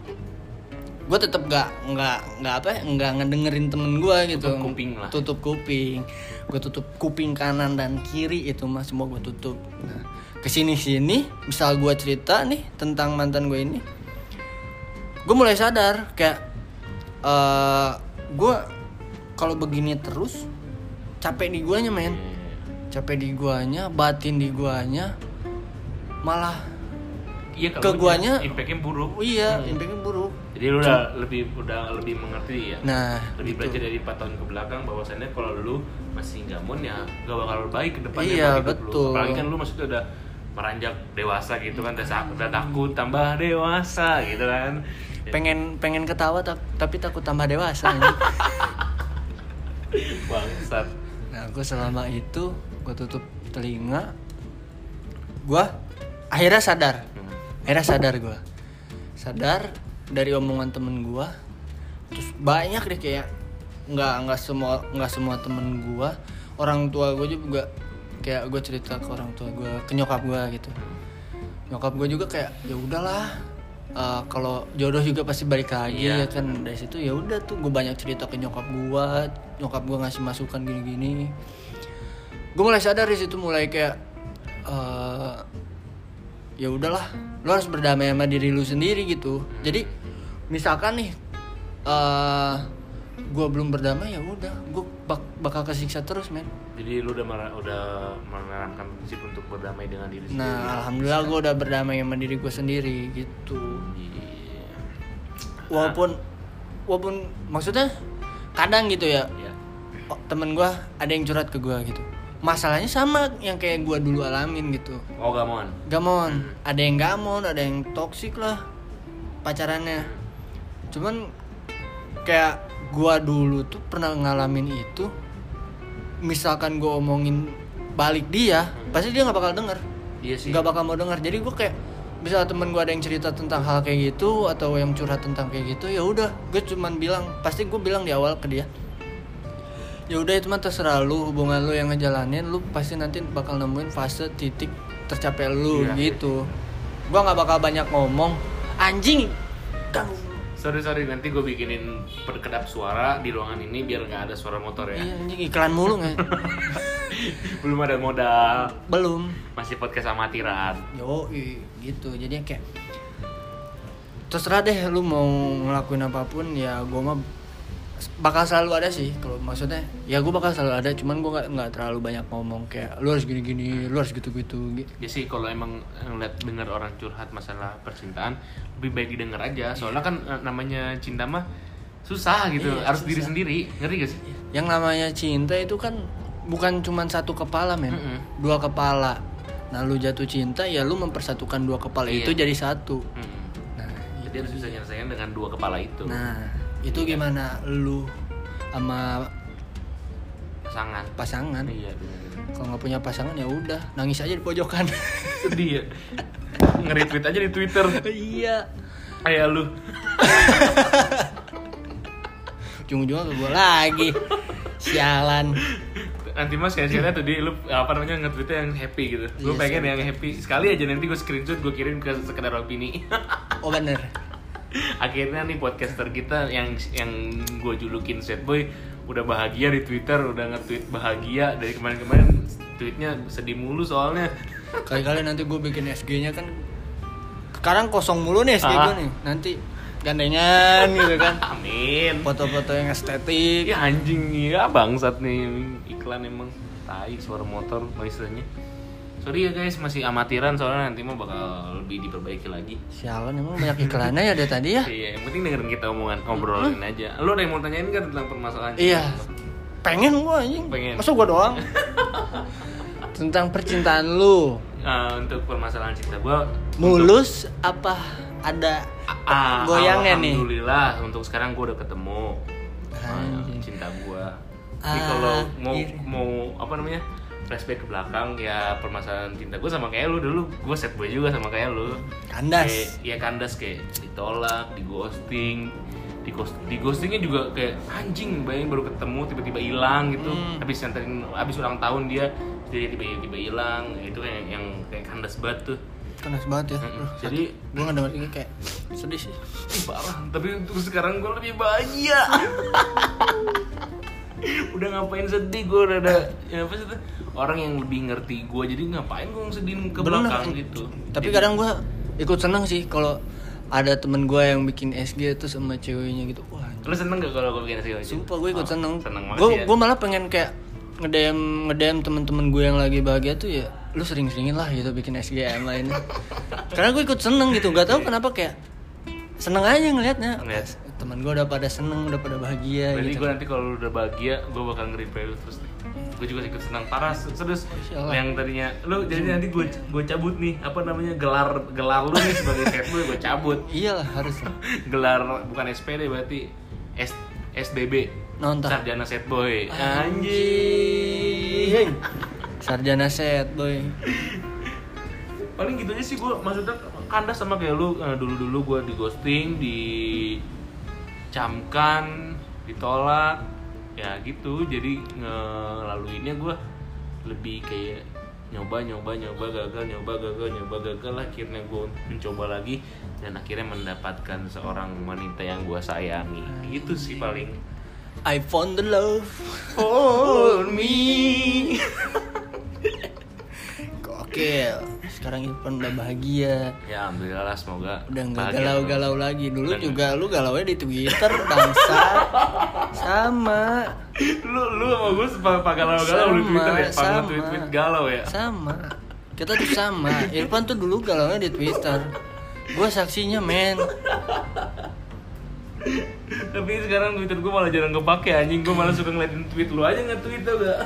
[SPEAKER 1] gue tetap gak nggak nggak apa ya nggak ngedengerin temen gue gitu.
[SPEAKER 2] Tutup kuping lah.
[SPEAKER 1] tutup kuping. Gue tutup kuping kanan dan kiri itu mah semua gue tutup. Nah ke sini sini misal gue cerita nih tentang mantan gue ini gue mulai sadar kayak eh gue kalau begini terus capek di guanya men capek di guanya batin di guanya malah
[SPEAKER 2] Iya
[SPEAKER 1] Ke guanya-
[SPEAKER 2] impactnya buruk.
[SPEAKER 1] iya impactnya buruk
[SPEAKER 2] Jadi lu udah lebih udah lebih mengerti ya.
[SPEAKER 1] nah
[SPEAKER 2] lebih
[SPEAKER 1] gitu.
[SPEAKER 2] belajar dari 4 tahun ke belakang bahwasannya kalau lu masih gamon ya gak bakal baik ke depannya
[SPEAKER 1] Iya, betul.
[SPEAKER 2] lu. Apalagi kan lu maksudnya udah meranjak dewasa gitu kan udah, udah takut tambah dewasa gitu kan.
[SPEAKER 1] pengen pengen ketawa tapi takut tambah dewasa. (laughs)
[SPEAKER 2] Bangsat.
[SPEAKER 1] Nah gue selama itu gue tutup telinga. Gue akhirnya sadar. Akhirnya sadar gue sadar dari omongan temen gue terus banyak deh kayak nggak nggak semua nggak semua temen gue orang tua gue juga kayak gue cerita ke orang tua gue ke nyokap gue gitu. Nyokap gue juga kayak ya udahlah eh, kalau jodoh juga pasti balik lagi
[SPEAKER 2] Iya.
[SPEAKER 1] ya kan? Dari situ ya udah tuh gue banyak cerita ke nyokap gue nyokap gue ngasih masukan gini-gini. Gue mulai sadar di situ mulai kayak eh, ya udahlah lo harus berdamai sama diri lu sendiri gitu. Jadi misalkan nih eh gue belum berdamai ya udah gue bakal kesiksa terus men
[SPEAKER 2] Jadi lu udah marah, udah menerapkan prinsip untuk berdamai dengan diri sendiri.
[SPEAKER 1] nah alhamdulillah gue udah berdamai sama diri gue sendiri gitu
[SPEAKER 2] Iya.
[SPEAKER 1] walaupun walaupun maksudnya kadang gitu ya
[SPEAKER 2] Ya.
[SPEAKER 1] oh, temen gue ada yang curhat ke gue gitu masalahnya sama yang kayak gue dulu alamin gitu
[SPEAKER 2] Oh, gamon.
[SPEAKER 1] gamon ada yang gamon ada yang toksik lah pacarannya cuman kayak gue dulu tuh pernah ngalamin itu misalkan gue omongin balik dia pasti dia nggak bakal denger.
[SPEAKER 2] Iya sih.
[SPEAKER 1] nggak bakal mau denger. Jadi gue kayak bisa temen gue ada yang cerita tentang hal kayak gitu atau yang curhat tentang kayak gitu ya udah. Gue cuman bilang pasti gue bilang di awal ke dia ya udah itu mah terserah lu hubungan lu yang ngejalanin lu pasti nanti bakal nemuin fase titik tercapai lu
[SPEAKER 2] Iya.
[SPEAKER 1] gitu. Gue nggak bakal banyak ngomong. Anjing! Ganggu
[SPEAKER 2] Sorry sorry nanti gue bikinin perkedap suara di ruangan ini biar nggak ada suara motor ya.
[SPEAKER 1] iya anjing iklan mulu nggak (laughs)
[SPEAKER 2] Belum ada modal.
[SPEAKER 1] belum
[SPEAKER 2] Masih podcast amatiran.
[SPEAKER 1] yo gitu jadi kayak terserah deh lu mau ngelakuin apa pun ya gue mah bakal selalu ada sih kalau maksudnya ya gue bakal selalu ada cuman gue nggak nggak terlalu banyak ngomong kayak lu harus gini gini lu harus gitu gitu
[SPEAKER 2] Ya sih kalau emang ngeliat denger orang curhat masalah percintaan lebih baik didengar aja. Soalnya kan eh, namanya cinta mah susah gitu.
[SPEAKER 1] Iya,
[SPEAKER 2] Harus diri
[SPEAKER 1] susah.
[SPEAKER 2] sendiri. Ngeri gak sih?
[SPEAKER 1] yang namanya cinta itu kan bukan cuman satu kepala men
[SPEAKER 2] Mm-mm.
[SPEAKER 1] dua kepala nah lu jatuh cinta ya lu mempersatukan dua kepala
[SPEAKER 2] Iya.
[SPEAKER 1] itu jadi satu
[SPEAKER 2] Mm-mm.
[SPEAKER 1] nah
[SPEAKER 2] Jadi harus bisa nyelesain dengan dua kepala itu.
[SPEAKER 1] nah itu gimana lu sama
[SPEAKER 2] Pasangan.
[SPEAKER 1] pasangan
[SPEAKER 2] Iya
[SPEAKER 1] kalau nggak punya pasangan ya udah nangis aja di pojokan (laughs)
[SPEAKER 2] Sedih ya. Nge-retweet aja di Twitter.
[SPEAKER 1] iya
[SPEAKER 2] Kayak lu.
[SPEAKER 1] ujung-ujungnya ke gua lagi sialan
[SPEAKER 2] Nanti mas kayak tuh di lu apa namanya nge-tweetnya yang happy gitu. Gue
[SPEAKER 1] Iya,
[SPEAKER 2] pengen yang happy. Sekali aja nanti gue screenshot gue kirim ke sekedar opini.
[SPEAKER 1] oh bener
[SPEAKER 2] Akhirnya nih podcaster kita yang yang gue julukin sad boy udah bahagia di Twitter, udah nge-tweet bahagia dari kemarin-kemarin tweetnya sedih mulu soalnya.
[SPEAKER 1] kali-kali nanti gue bikin SG-nya kan sekarang kosong mulu nih SG
[SPEAKER 2] Ah.
[SPEAKER 1] gue nih nanti gandengan gitu kan (laughs)
[SPEAKER 2] Amin.
[SPEAKER 1] foto-foto yang estetik
[SPEAKER 2] Ya anjing ya bangsat nih iklan emang tai suara motor noise-nya. Sorry ya guys masih amatiran soalnya nanti mah bakal lebih diperbaiki lagi.
[SPEAKER 1] sialan emang banyak iklannya ya dari tadi ya (laughs)
[SPEAKER 2] Iya, yang penting dengerin kita omongan obrolin aja. Lu ada yang mau tanyain kan tentang permasalahan?
[SPEAKER 1] iya pengen gue anjing
[SPEAKER 2] Pengen.
[SPEAKER 1] masa gue doang (laughs) tentang percintaan lu
[SPEAKER 2] Eh, untuk permasalahan cinta gua
[SPEAKER 1] mulus apa ada
[SPEAKER 2] Ah,
[SPEAKER 1] goyangnya nih
[SPEAKER 2] Alhamdulillah untuk sekarang gua udah ketemu ah,
[SPEAKER 1] Anjing.
[SPEAKER 2] cinta gua. Jadi
[SPEAKER 1] Ah,
[SPEAKER 2] kalau mau
[SPEAKER 1] iya.
[SPEAKER 2] mau apa namanya? Flashback ke belakang ya permasalahan cinta gua sama kayak lu dulu. Gua set boy juga sama kayak lu.
[SPEAKER 1] Kandas.
[SPEAKER 2] Kayak ya kandas kayak ditolak di ghosting. Di ghost di ghostingnya juga kayak anjing bayangin baru ketemu tiba-tiba hilang gitu.
[SPEAKER 1] Hmm.
[SPEAKER 2] habis nganterin habis ulang tahun dia dia tiba-tiba hilang. Itu yang yang kayak kandas banget tuh.
[SPEAKER 1] Kandas banget ya.
[SPEAKER 2] Mm-mm. Jadi-
[SPEAKER 1] gue nggak denger ini kayak sedih sih.
[SPEAKER 2] Ih, parah. Tapi untuk sekarang gue lebih bahagia. (laughs) Udah ngapain sedih gue udah ada ya apa sih tuh orang yang lebih ngerti gue jadi ngapain gue sedihin ke
[SPEAKER 1] Bener.
[SPEAKER 2] belakang gitu
[SPEAKER 1] tapi
[SPEAKER 2] Jadi-
[SPEAKER 1] kadang gue ikut seneng sih kalau ada temen gue yang bikin SG tuh sama ceweknya gitu wah
[SPEAKER 2] lu seneng gak kalau gue bikin segala
[SPEAKER 1] sumpah gue ikut seneng
[SPEAKER 2] seneng banget
[SPEAKER 1] gue
[SPEAKER 2] ya.
[SPEAKER 1] gue malah pengen kayak ngedem ngedem temen-temen gue yang lagi bahagia tuh ya lu sering-seringin lah gitu bikin SG yang lainnya (laughs) karena gue ikut seneng gitu gak tahu kenapa kayak seneng aja ngelihatnya
[SPEAKER 2] Ngeliat.
[SPEAKER 1] teman gue udah pada seneng udah pada bahagia
[SPEAKER 2] Berarti
[SPEAKER 1] gitu
[SPEAKER 2] gue nanti kalau udah bahagia, gue bakal nge-reply lu terus nih. Gue juga ikut senang parah, terus yang tadinya lu jadi nanti gue gue cabut nih apa namanya gelar gelar lu nih sebagai set gue gue cabut.
[SPEAKER 1] Iyalah harus. (laughs)
[SPEAKER 2] Gelar bukan SPD berarti S SBB
[SPEAKER 1] Nonton.
[SPEAKER 2] sarjana set boy.
[SPEAKER 1] Anjing. Sarjana set boy.
[SPEAKER 2] paling gitu aja sih gue maksudnya kandas sama kayak lu dulu dulu gue di ghosting di camkan ditolak ya gitu. Jadi ngelaluinnya gue lebih kayak nyoba nyoba nyoba gagal nyoba gagal nyoba gagal. Akhirnya gue mencoba lagi dan akhirnya mendapatkan seorang wanita yang gue sayangi. Itu sih paling.
[SPEAKER 1] I found the love
[SPEAKER 2] for me (laughs)
[SPEAKER 1] Gokil Sekarang Irfan udah bahagia.
[SPEAKER 2] Ya alhamdulillah lah semoga
[SPEAKER 1] Udah nggak galau-galau lagi. Dulu
[SPEAKER 2] Dan-
[SPEAKER 1] juga lu galau di Twitter Bangsa Sama.
[SPEAKER 2] Lu lu sama gue sepak galau-galau di Twitter ya
[SPEAKER 1] sama.
[SPEAKER 2] tweet-tweet galau ya.
[SPEAKER 1] Sama. Kita tuh sama. Irfan tuh dulu galau di Twitter. Gue saksinya men.
[SPEAKER 2] Tapi sekarang Twitter gue malah jarang kepake anjing. Gue malah suka ngeliatin tweet lu aja nge-tweet tau gak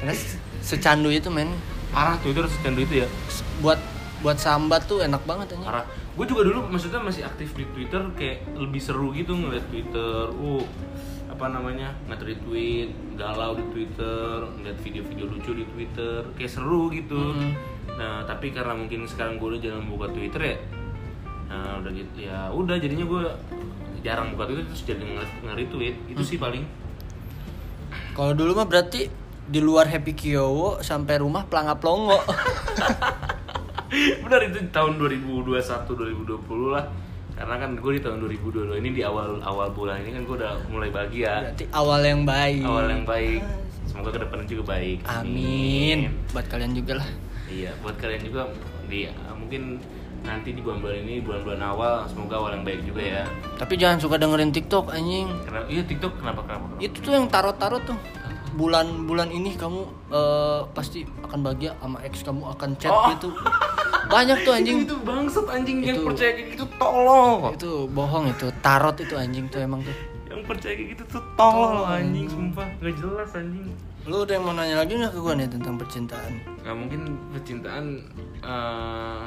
[SPEAKER 1] Karena se- secandu itu men
[SPEAKER 2] parah Twitter secandu itu ya.
[SPEAKER 1] Buat buat sambat tuh enak banget aja
[SPEAKER 2] parah. Gue juga dulu maksudnya masih aktif di Twitter kayak lebih seru gitu ngeliat Twitter. Uh apa namanya nge-retweet galau di Twitter ngeliat video-video lucu di Twitter kayak seru gitu.
[SPEAKER 1] Mhm.
[SPEAKER 2] nah tapi karena mungkin sekarang gue udah jarang buka Twitter ya nah udah gitu ya udah jadinya gue jarang buka Twitter terus jadi nge- nge-retweet. Itu sih paling.
[SPEAKER 1] Kalau dulu mah berarti di luar Happy Kiowo sampai rumah pelangap longo. (laughs)
[SPEAKER 2] benar itu tahun 2021 2020 lah karena kan gue di tahun 2022 ini di awal awal bulan ini kan gue udah mulai bahagia
[SPEAKER 1] berarti awal yang baik.
[SPEAKER 2] awal yang baik semoga ke depannya juga baik
[SPEAKER 1] Amin. Buat kalian juga lah.
[SPEAKER 2] iya buat kalian juga di mungkin nanti di bulan-bulan ini bulan-bulan awal semoga awal yang baik juga ya
[SPEAKER 1] Tapi jangan suka dengerin TikTok anjing.
[SPEAKER 2] karena iya TikTok kenapa kenapa, kenapa?
[SPEAKER 1] Itu tuh yang tarot-tarot tuh. Bulan-bulan ini kamu eh, pasti akan bahagia sama ex kamu akan chat
[SPEAKER 2] Oh.
[SPEAKER 1] gitu. Banyak tuh (laughs) anjing.
[SPEAKER 2] itu bangsat anjing yang
[SPEAKER 1] Itu-
[SPEAKER 2] percaya kayak gitu tolong
[SPEAKER 1] Itu bohong itu. Tarot itu anjing tuh emang tuh.
[SPEAKER 2] yang percaya kayak gitu tuh tolong anjing sumpah nggak jelas anjing
[SPEAKER 1] Lu udah yang mau nanya lagi nggak ke gue nih tentang percintaan?
[SPEAKER 2] nggak mungkin percintaan eh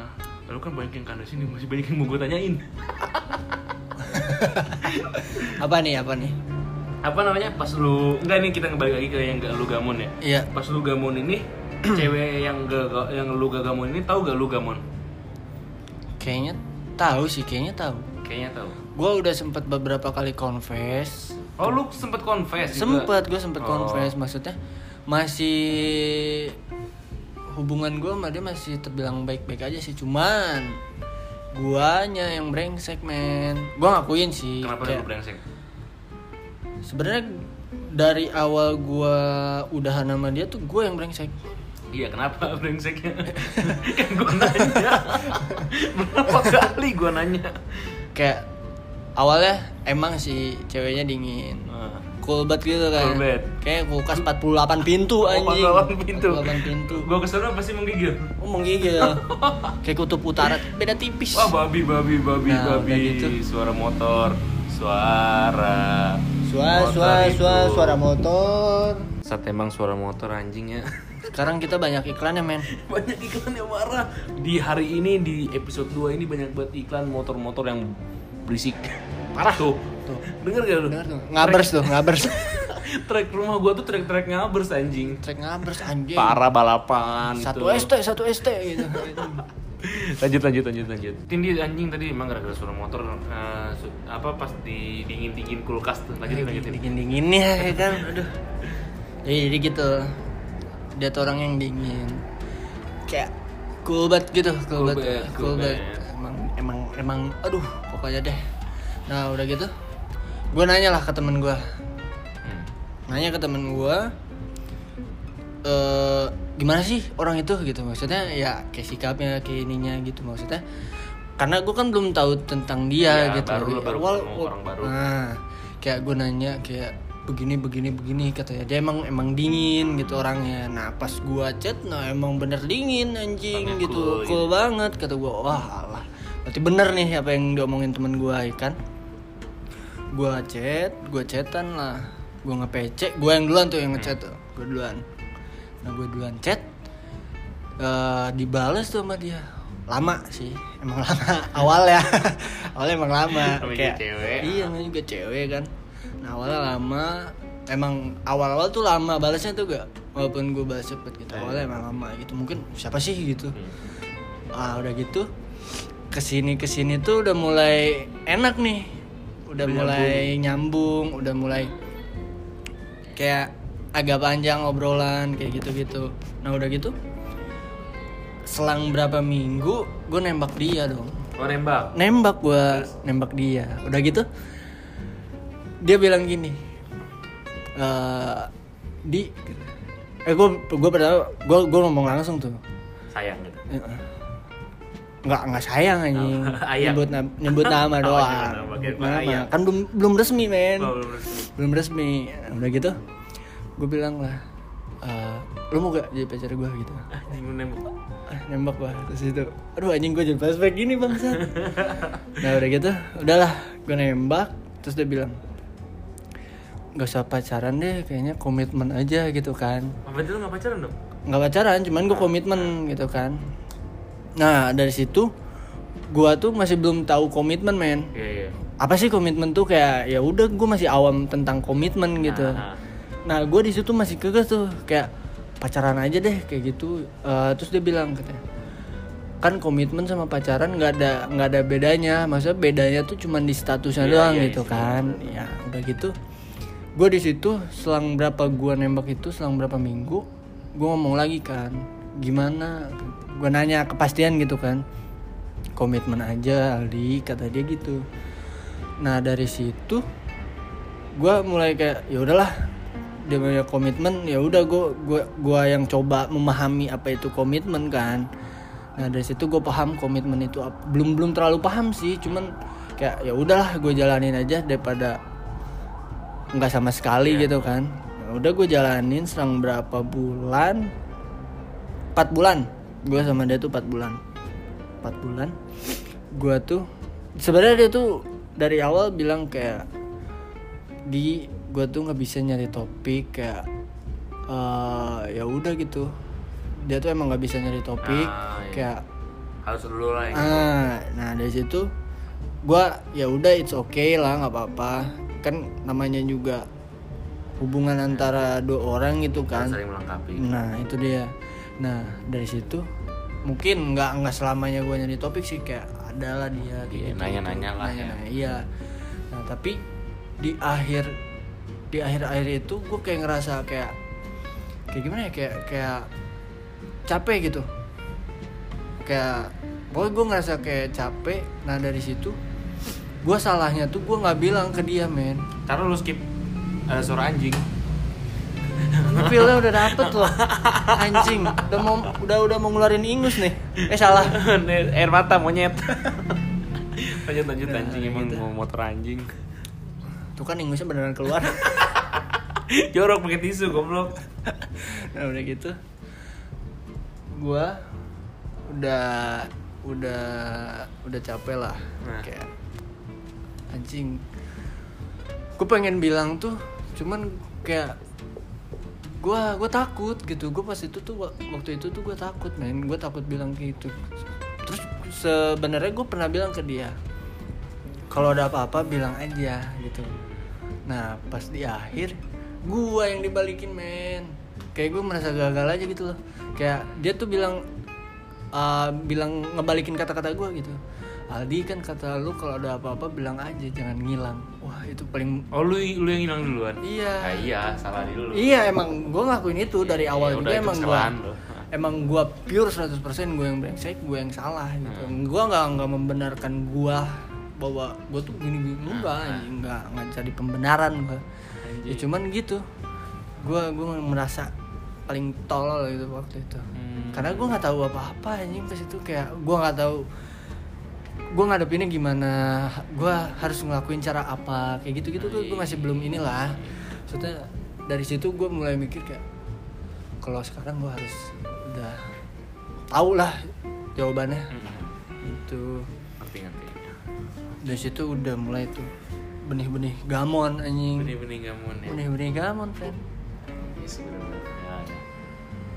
[SPEAKER 2] lu kan banyak yang kandas ini masih banyak yang mau gue tanyain (laughs)
[SPEAKER 1] Apa nih? Apa nih?
[SPEAKER 2] Apa namanya pas lu enggak nih kita kembali lagi ke yang gak lu gamon ya
[SPEAKER 1] Iya.
[SPEAKER 2] pas lu gamon ini (clears throat) cewek yang gak gak- yang lu gak gamon ini tahu gak lu gamon
[SPEAKER 1] Kayaknya tahu sih, kayaknya tahu.
[SPEAKER 2] kayaknya tahu
[SPEAKER 1] Gue udah sempet beberapa kali confess.
[SPEAKER 2] oh lu sempet confess juga?
[SPEAKER 1] Sempet, gue sempet
[SPEAKER 2] Oh.
[SPEAKER 1] confess. Maksudnya masih hubungan gue sama dia masih terbilang baik-baik aja sih. Cuman guanya yang brengsek men. Gue ngakuin sih.
[SPEAKER 2] kenapa
[SPEAKER 1] kayak-
[SPEAKER 2] lu brengsek
[SPEAKER 1] Sebenarnya dari awal gue udahan sama dia tuh gue yang brengsek.
[SPEAKER 2] iya kenapa (laughs) brengseknya kan gue nanya berapa kali gue nanya
[SPEAKER 1] Kayak awalnya emang sih ceweknya dingin. Cool banget gitu kan.
[SPEAKER 2] Cool banget.
[SPEAKER 1] Kayak kulkas 48 pintu
[SPEAKER 2] Oh,
[SPEAKER 1] anjing.
[SPEAKER 2] 48 pintu.
[SPEAKER 1] 48 pintu.
[SPEAKER 2] Gue ke sana pasti menggigil.
[SPEAKER 1] Oh menggigil (laughs) Kayak kutub utara Beda tipis
[SPEAKER 2] Wah babi babi babi
[SPEAKER 1] Nah,
[SPEAKER 2] babi.
[SPEAKER 1] udah gitu.
[SPEAKER 2] Suara motor, suara.
[SPEAKER 1] Suara
[SPEAKER 2] motor
[SPEAKER 1] suara
[SPEAKER 2] itu.
[SPEAKER 1] suara suara motor
[SPEAKER 2] Saat emang suara motor anjingnya. (laughs)
[SPEAKER 1] Sekarang kita banyak iklan ya men
[SPEAKER 2] banyak iklan yang marah. Di hari ini di episode 2 ini banyak banget iklan motor-motor yang berisik. Parah tuh.
[SPEAKER 1] Tuh.
[SPEAKER 2] Denger gak lu?
[SPEAKER 1] Dengar tuh Ngabers tuh Ngabers (laughs)
[SPEAKER 2] Trek rumah gua tuh trek-trek ngabers anjing.
[SPEAKER 1] Trek ngabers anjing
[SPEAKER 2] Parah balapan
[SPEAKER 1] Satu
[SPEAKER 2] tuh.
[SPEAKER 1] ST Satu ST gitu (laughs)
[SPEAKER 2] lanjut lanjut lanjut lanjut. Tindi anjing tadi emang gara-gara suara motor su- apa pas di dingin dingin kulkas tuh. Lanjutin lanjutin.
[SPEAKER 1] Dingin dinginnya ya kan? Aduh. Jadi, jadi gitu. Dia tuh orang yang dingin. Kayak Cool banget gitu Cool,
[SPEAKER 2] Cool
[SPEAKER 1] banget Cool
[SPEAKER 2] cool
[SPEAKER 1] banget.
[SPEAKER 2] banget.
[SPEAKER 1] Emang Emang Emang Aduh Pokoknya deh. Nah udah gitu Gue nanya lah ke temen gue
[SPEAKER 2] Hmm.
[SPEAKER 1] nanya ke temen gue eh gimana sih orang itu gitu? Maksudnya ya kayak sikapnya kayak ininya gitu maksudnya. Karena gue kan belum tahu tentang dia
[SPEAKER 2] Ya,
[SPEAKER 1] gitu.
[SPEAKER 2] baru lo baru
[SPEAKER 1] Awal-
[SPEAKER 2] orang baru.
[SPEAKER 1] nah kayak gue nanya kayak begini begini begini katanya. Dia emang emang dingin gitu orangnya. Nah pas gue chat nah emang bener dingin anjing
[SPEAKER 2] Orangnya
[SPEAKER 1] gitu.
[SPEAKER 2] cool
[SPEAKER 1] cool banget kata gue wah alah. Berarti bener nih apa yang diomongin temen gue ya kan? Gue chat gue chatan lah. Gue nge PC gue yang duluan tuh yang ngechat tuh. Gue duluan nah gue duluan chat eh dibales tuh sama dia. Lama sih emang lama. (laughs) Awal ya. (laughs) Awalnya emang lama. Kayak
[SPEAKER 2] cewek.
[SPEAKER 1] iya namanya juga cewek kan. Nah awalnya lama. Emang awal-awal tuh lama balasnya tuh gak? Walaupun gue balas cepet gitu. Awalnya emang lama gitu. Mungkin siapa sih gitu. Ah udah gitu ke sini ke sini tuh udah mulai enak nih. Udah
[SPEAKER 2] Udah
[SPEAKER 1] mulai nyambung. udah mulai kayak agak panjang obrolan kayak gitu-gitu. Nah udah gitu selang berapa minggu gue nembak dia dong.
[SPEAKER 2] Oh nembak.
[SPEAKER 1] nembak gue nembak dia. Udah gitu dia bilang gini eh di eh gue gue pertama gue gue ngomong langsung tuh.
[SPEAKER 2] Sayang gitu.
[SPEAKER 1] nggak nggak sayang anjing. (laughs)
[SPEAKER 2] Ayang.
[SPEAKER 1] nyebut na- nyebut nama (laughs)
[SPEAKER 2] Oh,
[SPEAKER 1] doang.
[SPEAKER 2] nyebut nama, bagian
[SPEAKER 1] Nyebut nama. kan belum belum resmi men.
[SPEAKER 2] Oh, belum resmi.
[SPEAKER 1] belum resmi. Udah gitu gue bilang lah "Eh, lu mau gak jadi pacar gue gitu.
[SPEAKER 2] Anjing lu nembak.
[SPEAKER 1] ah, nembak gua terus itu aduh anjing gue jadi flashback gini bangsa nah udah gitu udahlah gue nembak terus dia bilang gak usah pacaran deh kayaknya komitmen aja gitu kan.
[SPEAKER 2] Berarti lu gak pacaran dong?
[SPEAKER 1] nggak pacaran cuman gue komitmen gitu kan. Nah dari situ gua tuh masih belum tahu komitmen men.
[SPEAKER 2] Iya iya.
[SPEAKER 1] apa sih komitmen tuh? Kayak ya udah gue masih awam tentang komitmen gitu.
[SPEAKER 2] Nah,
[SPEAKER 1] nah gue di situ masih kekeh tuh kayak pacaran aja deh kayak gitu. Eh, terus dia bilang katanya kan komitmen sama pacaran nggak ada nggak ada bedanya. Maksudnya bedanya tuh cuman di statusnya
[SPEAKER 2] Iya,
[SPEAKER 1] doang
[SPEAKER 2] iya,
[SPEAKER 1] gitu
[SPEAKER 2] iya.
[SPEAKER 1] kan. Ya udah gitu. Gue di situ selang berapa gue nembak itu selang berapa minggu gue ngomong lagi kan gimana? Gue nanya kepastian gitu kan. Komitmen aja Aldi kata dia gitu. Nah dari situ gue mulai kayak ya udahlah dia punya komitmen ya udah gue gua gua yang coba memahami apa itu komitmen kan. Nah dari situ gue paham komitmen itu ap- belum belum terlalu paham sih cuman kayak ya udahlah gue jalanin aja daripada nggak sama sekali gitu kan. Ya udah gue jalanin serang berapa bulan? Empat bulan. Gue sama dia tuh empat bulan. Empat bulan. Gue tuh sebenarnya dia tuh dari awal bilang kayak di gue tuh nggak bisa nyari topik kayak eh ya udah gitu dia tuh emang nggak bisa nyari topik
[SPEAKER 2] Ah, iya.
[SPEAKER 1] kayak
[SPEAKER 2] harus dulu lah
[SPEAKER 1] ah nah dari situ gue ya udah it's okay lah nggak apa-apa kan namanya juga hubungan antara dua orang gitu kan
[SPEAKER 2] saling melengkapi.
[SPEAKER 1] Nah itu dia. Nah dari situ mungkin nggak nggak selamanya gue nyari topik sih kayak adalah dia kayak
[SPEAKER 2] Iya,
[SPEAKER 1] gitu,
[SPEAKER 2] nanya-nanya lah ya.
[SPEAKER 1] Nanya-nanya, Iya. Nah tapi di akhir di akhir-akhir itu gue kayak ngerasa kayak kayak gimana ya kayak kayak capek gitu. Kayak pokoknya gue ngerasa kayak capek. Nah dari situ gue salahnya tuh gue nggak bilang ke dia men.
[SPEAKER 2] Karena lu skip ada suara anjing.
[SPEAKER 1] Ngefilnya udah dapet loh Anjing Udah mau udah udah mau ngeluarin ingus nih Eh salah (laughs)
[SPEAKER 2] Air mata monyet. (laughs) lanjut lanjut
[SPEAKER 1] Nah,
[SPEAKER 2] anjing emang
[SPEAKER 1] gitu.
[SPEAKER 2] mau motor anjing.
[SPEAKER 1] Tuh kan ingusnya beneran keluar. (laughs)
[SPEAKER 2] Jorok pakai tisu goblok. (laughs)
[SPEAKER 1] Nah udah gitu. Gua Udah Udah Udah capek lah.
[SPEAKER 2] Nah.
[SPEAKER 1] Kayak Anjing. Gue pengen bilang tuh Cuman kayak Gua gue takut gitu. Gue pas itu tuh wak- Waktu itu tuh gue takut men. Gue takut bilang gitu. Terus sebenarnya gue pernah bilang ke dia kalau ada apa-apa bilang aja gitu nah pas di akhir gua yang dibalikin men kayak gue merasa gagal aja gitu loh kayak dia tuh bilang uh, bilang ngebalikin kata-kata gua gitu Aldi kan kata lu kalau ada apa-apa bilang aja jangan ngilang wah itu paling
[SPEAKER 2] Oh lu lu yang hilang duluan.
[SPEAKER 1] iya
[SPEAKER 2] Ah, iya, salah dulu.
[SPEAKER 1] iya emang gua ngelakuin itu dari awal
[SPEAKER 2] Ya
[SPEAKER 1] juga emang
[SPEAKER 2] lu. (laughs)
[SPEAKER 1] emang gua pure 100% gua yang brengsek gua yang salah gitu
[SPEAKER 2] Hmm.
[SPEAKER 1] gua nggak nggak membenarkan gua bahwa gua tuh gini gini enggak anjing, nggak nggak cari pembenaran gua ya cuman gitu gua gua merasa paling tolol gitu waktu itu
[SPEAKER 2] Hmm.
[SPEAKER 1] karena gua nggak tahu apa-apa anjing pas itu kayak gua nggak tahu gua ngadepinnya gimana gua harus ngelakuin cara apa kayak gitu gitu tuh gua masih belum inilah maksudnya dari situ gua mulai mikir kayak kalau sekarang gua harus udah tahu lah jawabannya
[SPEAKER 2] Hmm.
[SPEAKER 1] itu. Dari situ udah mulai tuh benih-benih gamon anjing
[SPEAKER 2] Benih-benih gamon ya.
[SPEAKER 1] benih-benih gamon friend
[SPEAKER 2] bener-bener. Ya, ya.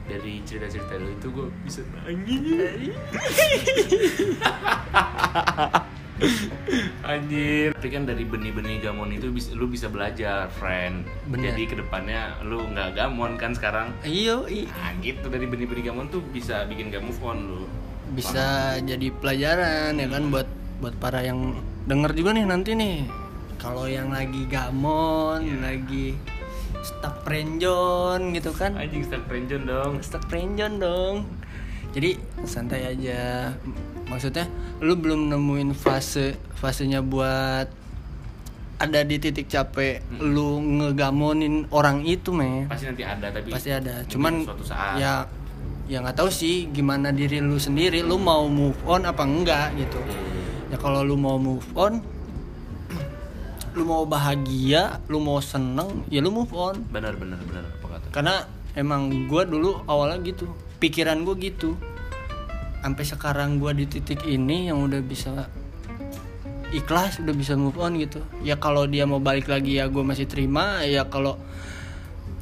[SPEAKER 2] Dari cerita-cerita lu itu gue bisa nangis. (laughs) Anjir. Tapi kan dari benih-benih gamon itu bis- lu bisa belajar, friend.
[SPEAKER 1] Bener.
[SPEAKER 2] Jadi ke depannya lu nggak gamon kan sekarang.
[SPEAKER 1] iyo i-
[SPEAKER 2] Nah gitu dari benih-benih gamon tuh bisa bikin gak move on lu.
[SPEAKER 1] bisa jadi pelajaran ya kan buat buat para yang denger juga nih nanti nih. Kalau yang lagi gamon
[SPEAKER 2] Iya.
[SPEAKER 1] lagi stuck prenjon gitu kan.
[SPEAKER 2] Anjing stuck friendzone dong.
[SPEAKER 1] stuck prenjon dong. Jadi santai aja. Maksudnya lu belum nemuin fase fasenya buat ada di titik capek lu ngegamonin orang itu men
[SPEAKER 2] Pasti nanti ada tapi
[SPEAKER 1] pasti ada. cuman
[SPEAKER 2] suatu saat.
[SPEAKER 1] ya ya nggak tahu sih gimana diri lu sendiri. Lu mau move on apa enggak gitu ya kalau lu mau move on lu mau bahagia lu mau seneng ya lu move on.
[SPEAKER 2] Benar benar benar. Apa kata.
[SPEAKER 1] karena emang gua dulu awalnya gitu. Pikiran gua gitu. Sampai sekarang gua di titik ini yang udah bisa ikhlas udah bisa move on gitu. Ya kalau dia mau balik lagi ya gua masih terima. Ya kalau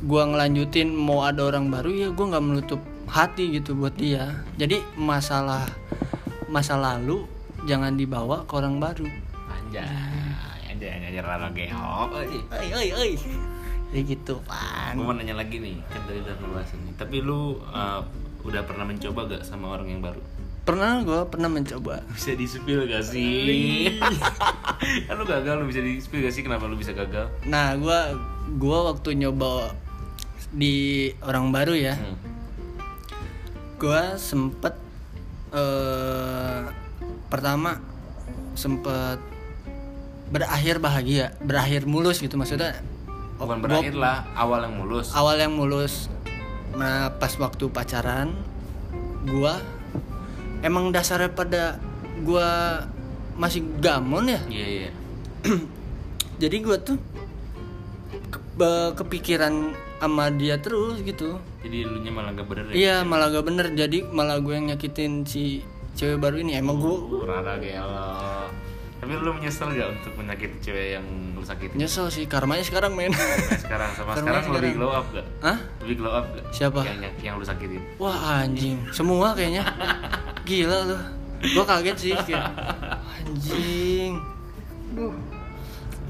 [SPEAKER 1] gua ngelanjutin mau ada orang baru ya gua nggak menutup hati gitu buat dia. Jadi masalah masa lalu jangan dibawa ke orang baru
[SPEAKER 2] Anjay. Anjay anjay rara geok.
[SPEAKER 1] oi oi oi ya gitu pan
[SPEAKER 2] Gue mau nanya lagi nih, kan tadi udah ngebahas nih. Tapi lu uh, udah pernah mencoba gak sama orang yang baru?
[SPEAKER 1] pernah gua pernah mencoba
[SPEAKER 2] Bisa di-spill gak sih? (laughs) kan lu gagal, lu bisa di-spill gak sih kenapa lu bisa gagal?
[SPEAKER 1] Nah, gua gua waktu nyoba di orang baru ya,
[SPEAKER 2] Hmm.
[SPEAKER 1] gua sempet eh pertama sempet berakhir bahagia, berakhir mulus gitu maksudnya.
[SPEAKER 2] Bukan
[SPEAKER 1] gua-
[SPEAKER 2] berakhir lah, awal yang mulus.
[SPEAKER 1] Awal yang mulus. Nah, pas waktu pacaran, gua emang dasarnya pada gua masih gamon ya.
[SPEAKER 2] Iya iya. (clears throat)
[SPEAKER 1] jadi gue tuh ke- kepikiran sama dia terus gitu
[SPEAKER 2] Jadi lu nya malah gak bener ya?
[SPEAKER 1] iya malah gak bener jadi malah gue yang nyakitin si cewek baru ini emang gue
[SPEAKER 2] rara gelo. Tapi lu menyesal gak untuk menyakiti cewek yang lu sakitin?
[SPEAKER 1] nyesel sih karmanya sekarang men
[SPEAKER 2] Nah, sekarang sama
[SPEAKER 1] Karena
[SPEAKER 2] sekarang, lebih glow up gak?
[SPEAKER 1] Hah?
[SPEAKER 2] Lebih glow up gak?
[SPEAKER 1] Siapa?
[SPEAKER 2] Yang, yang, yang lu sakitin
[SPEAKER 1] wah anjing semua kayaknya gila lu gue kaget sih kayak anjing Duh.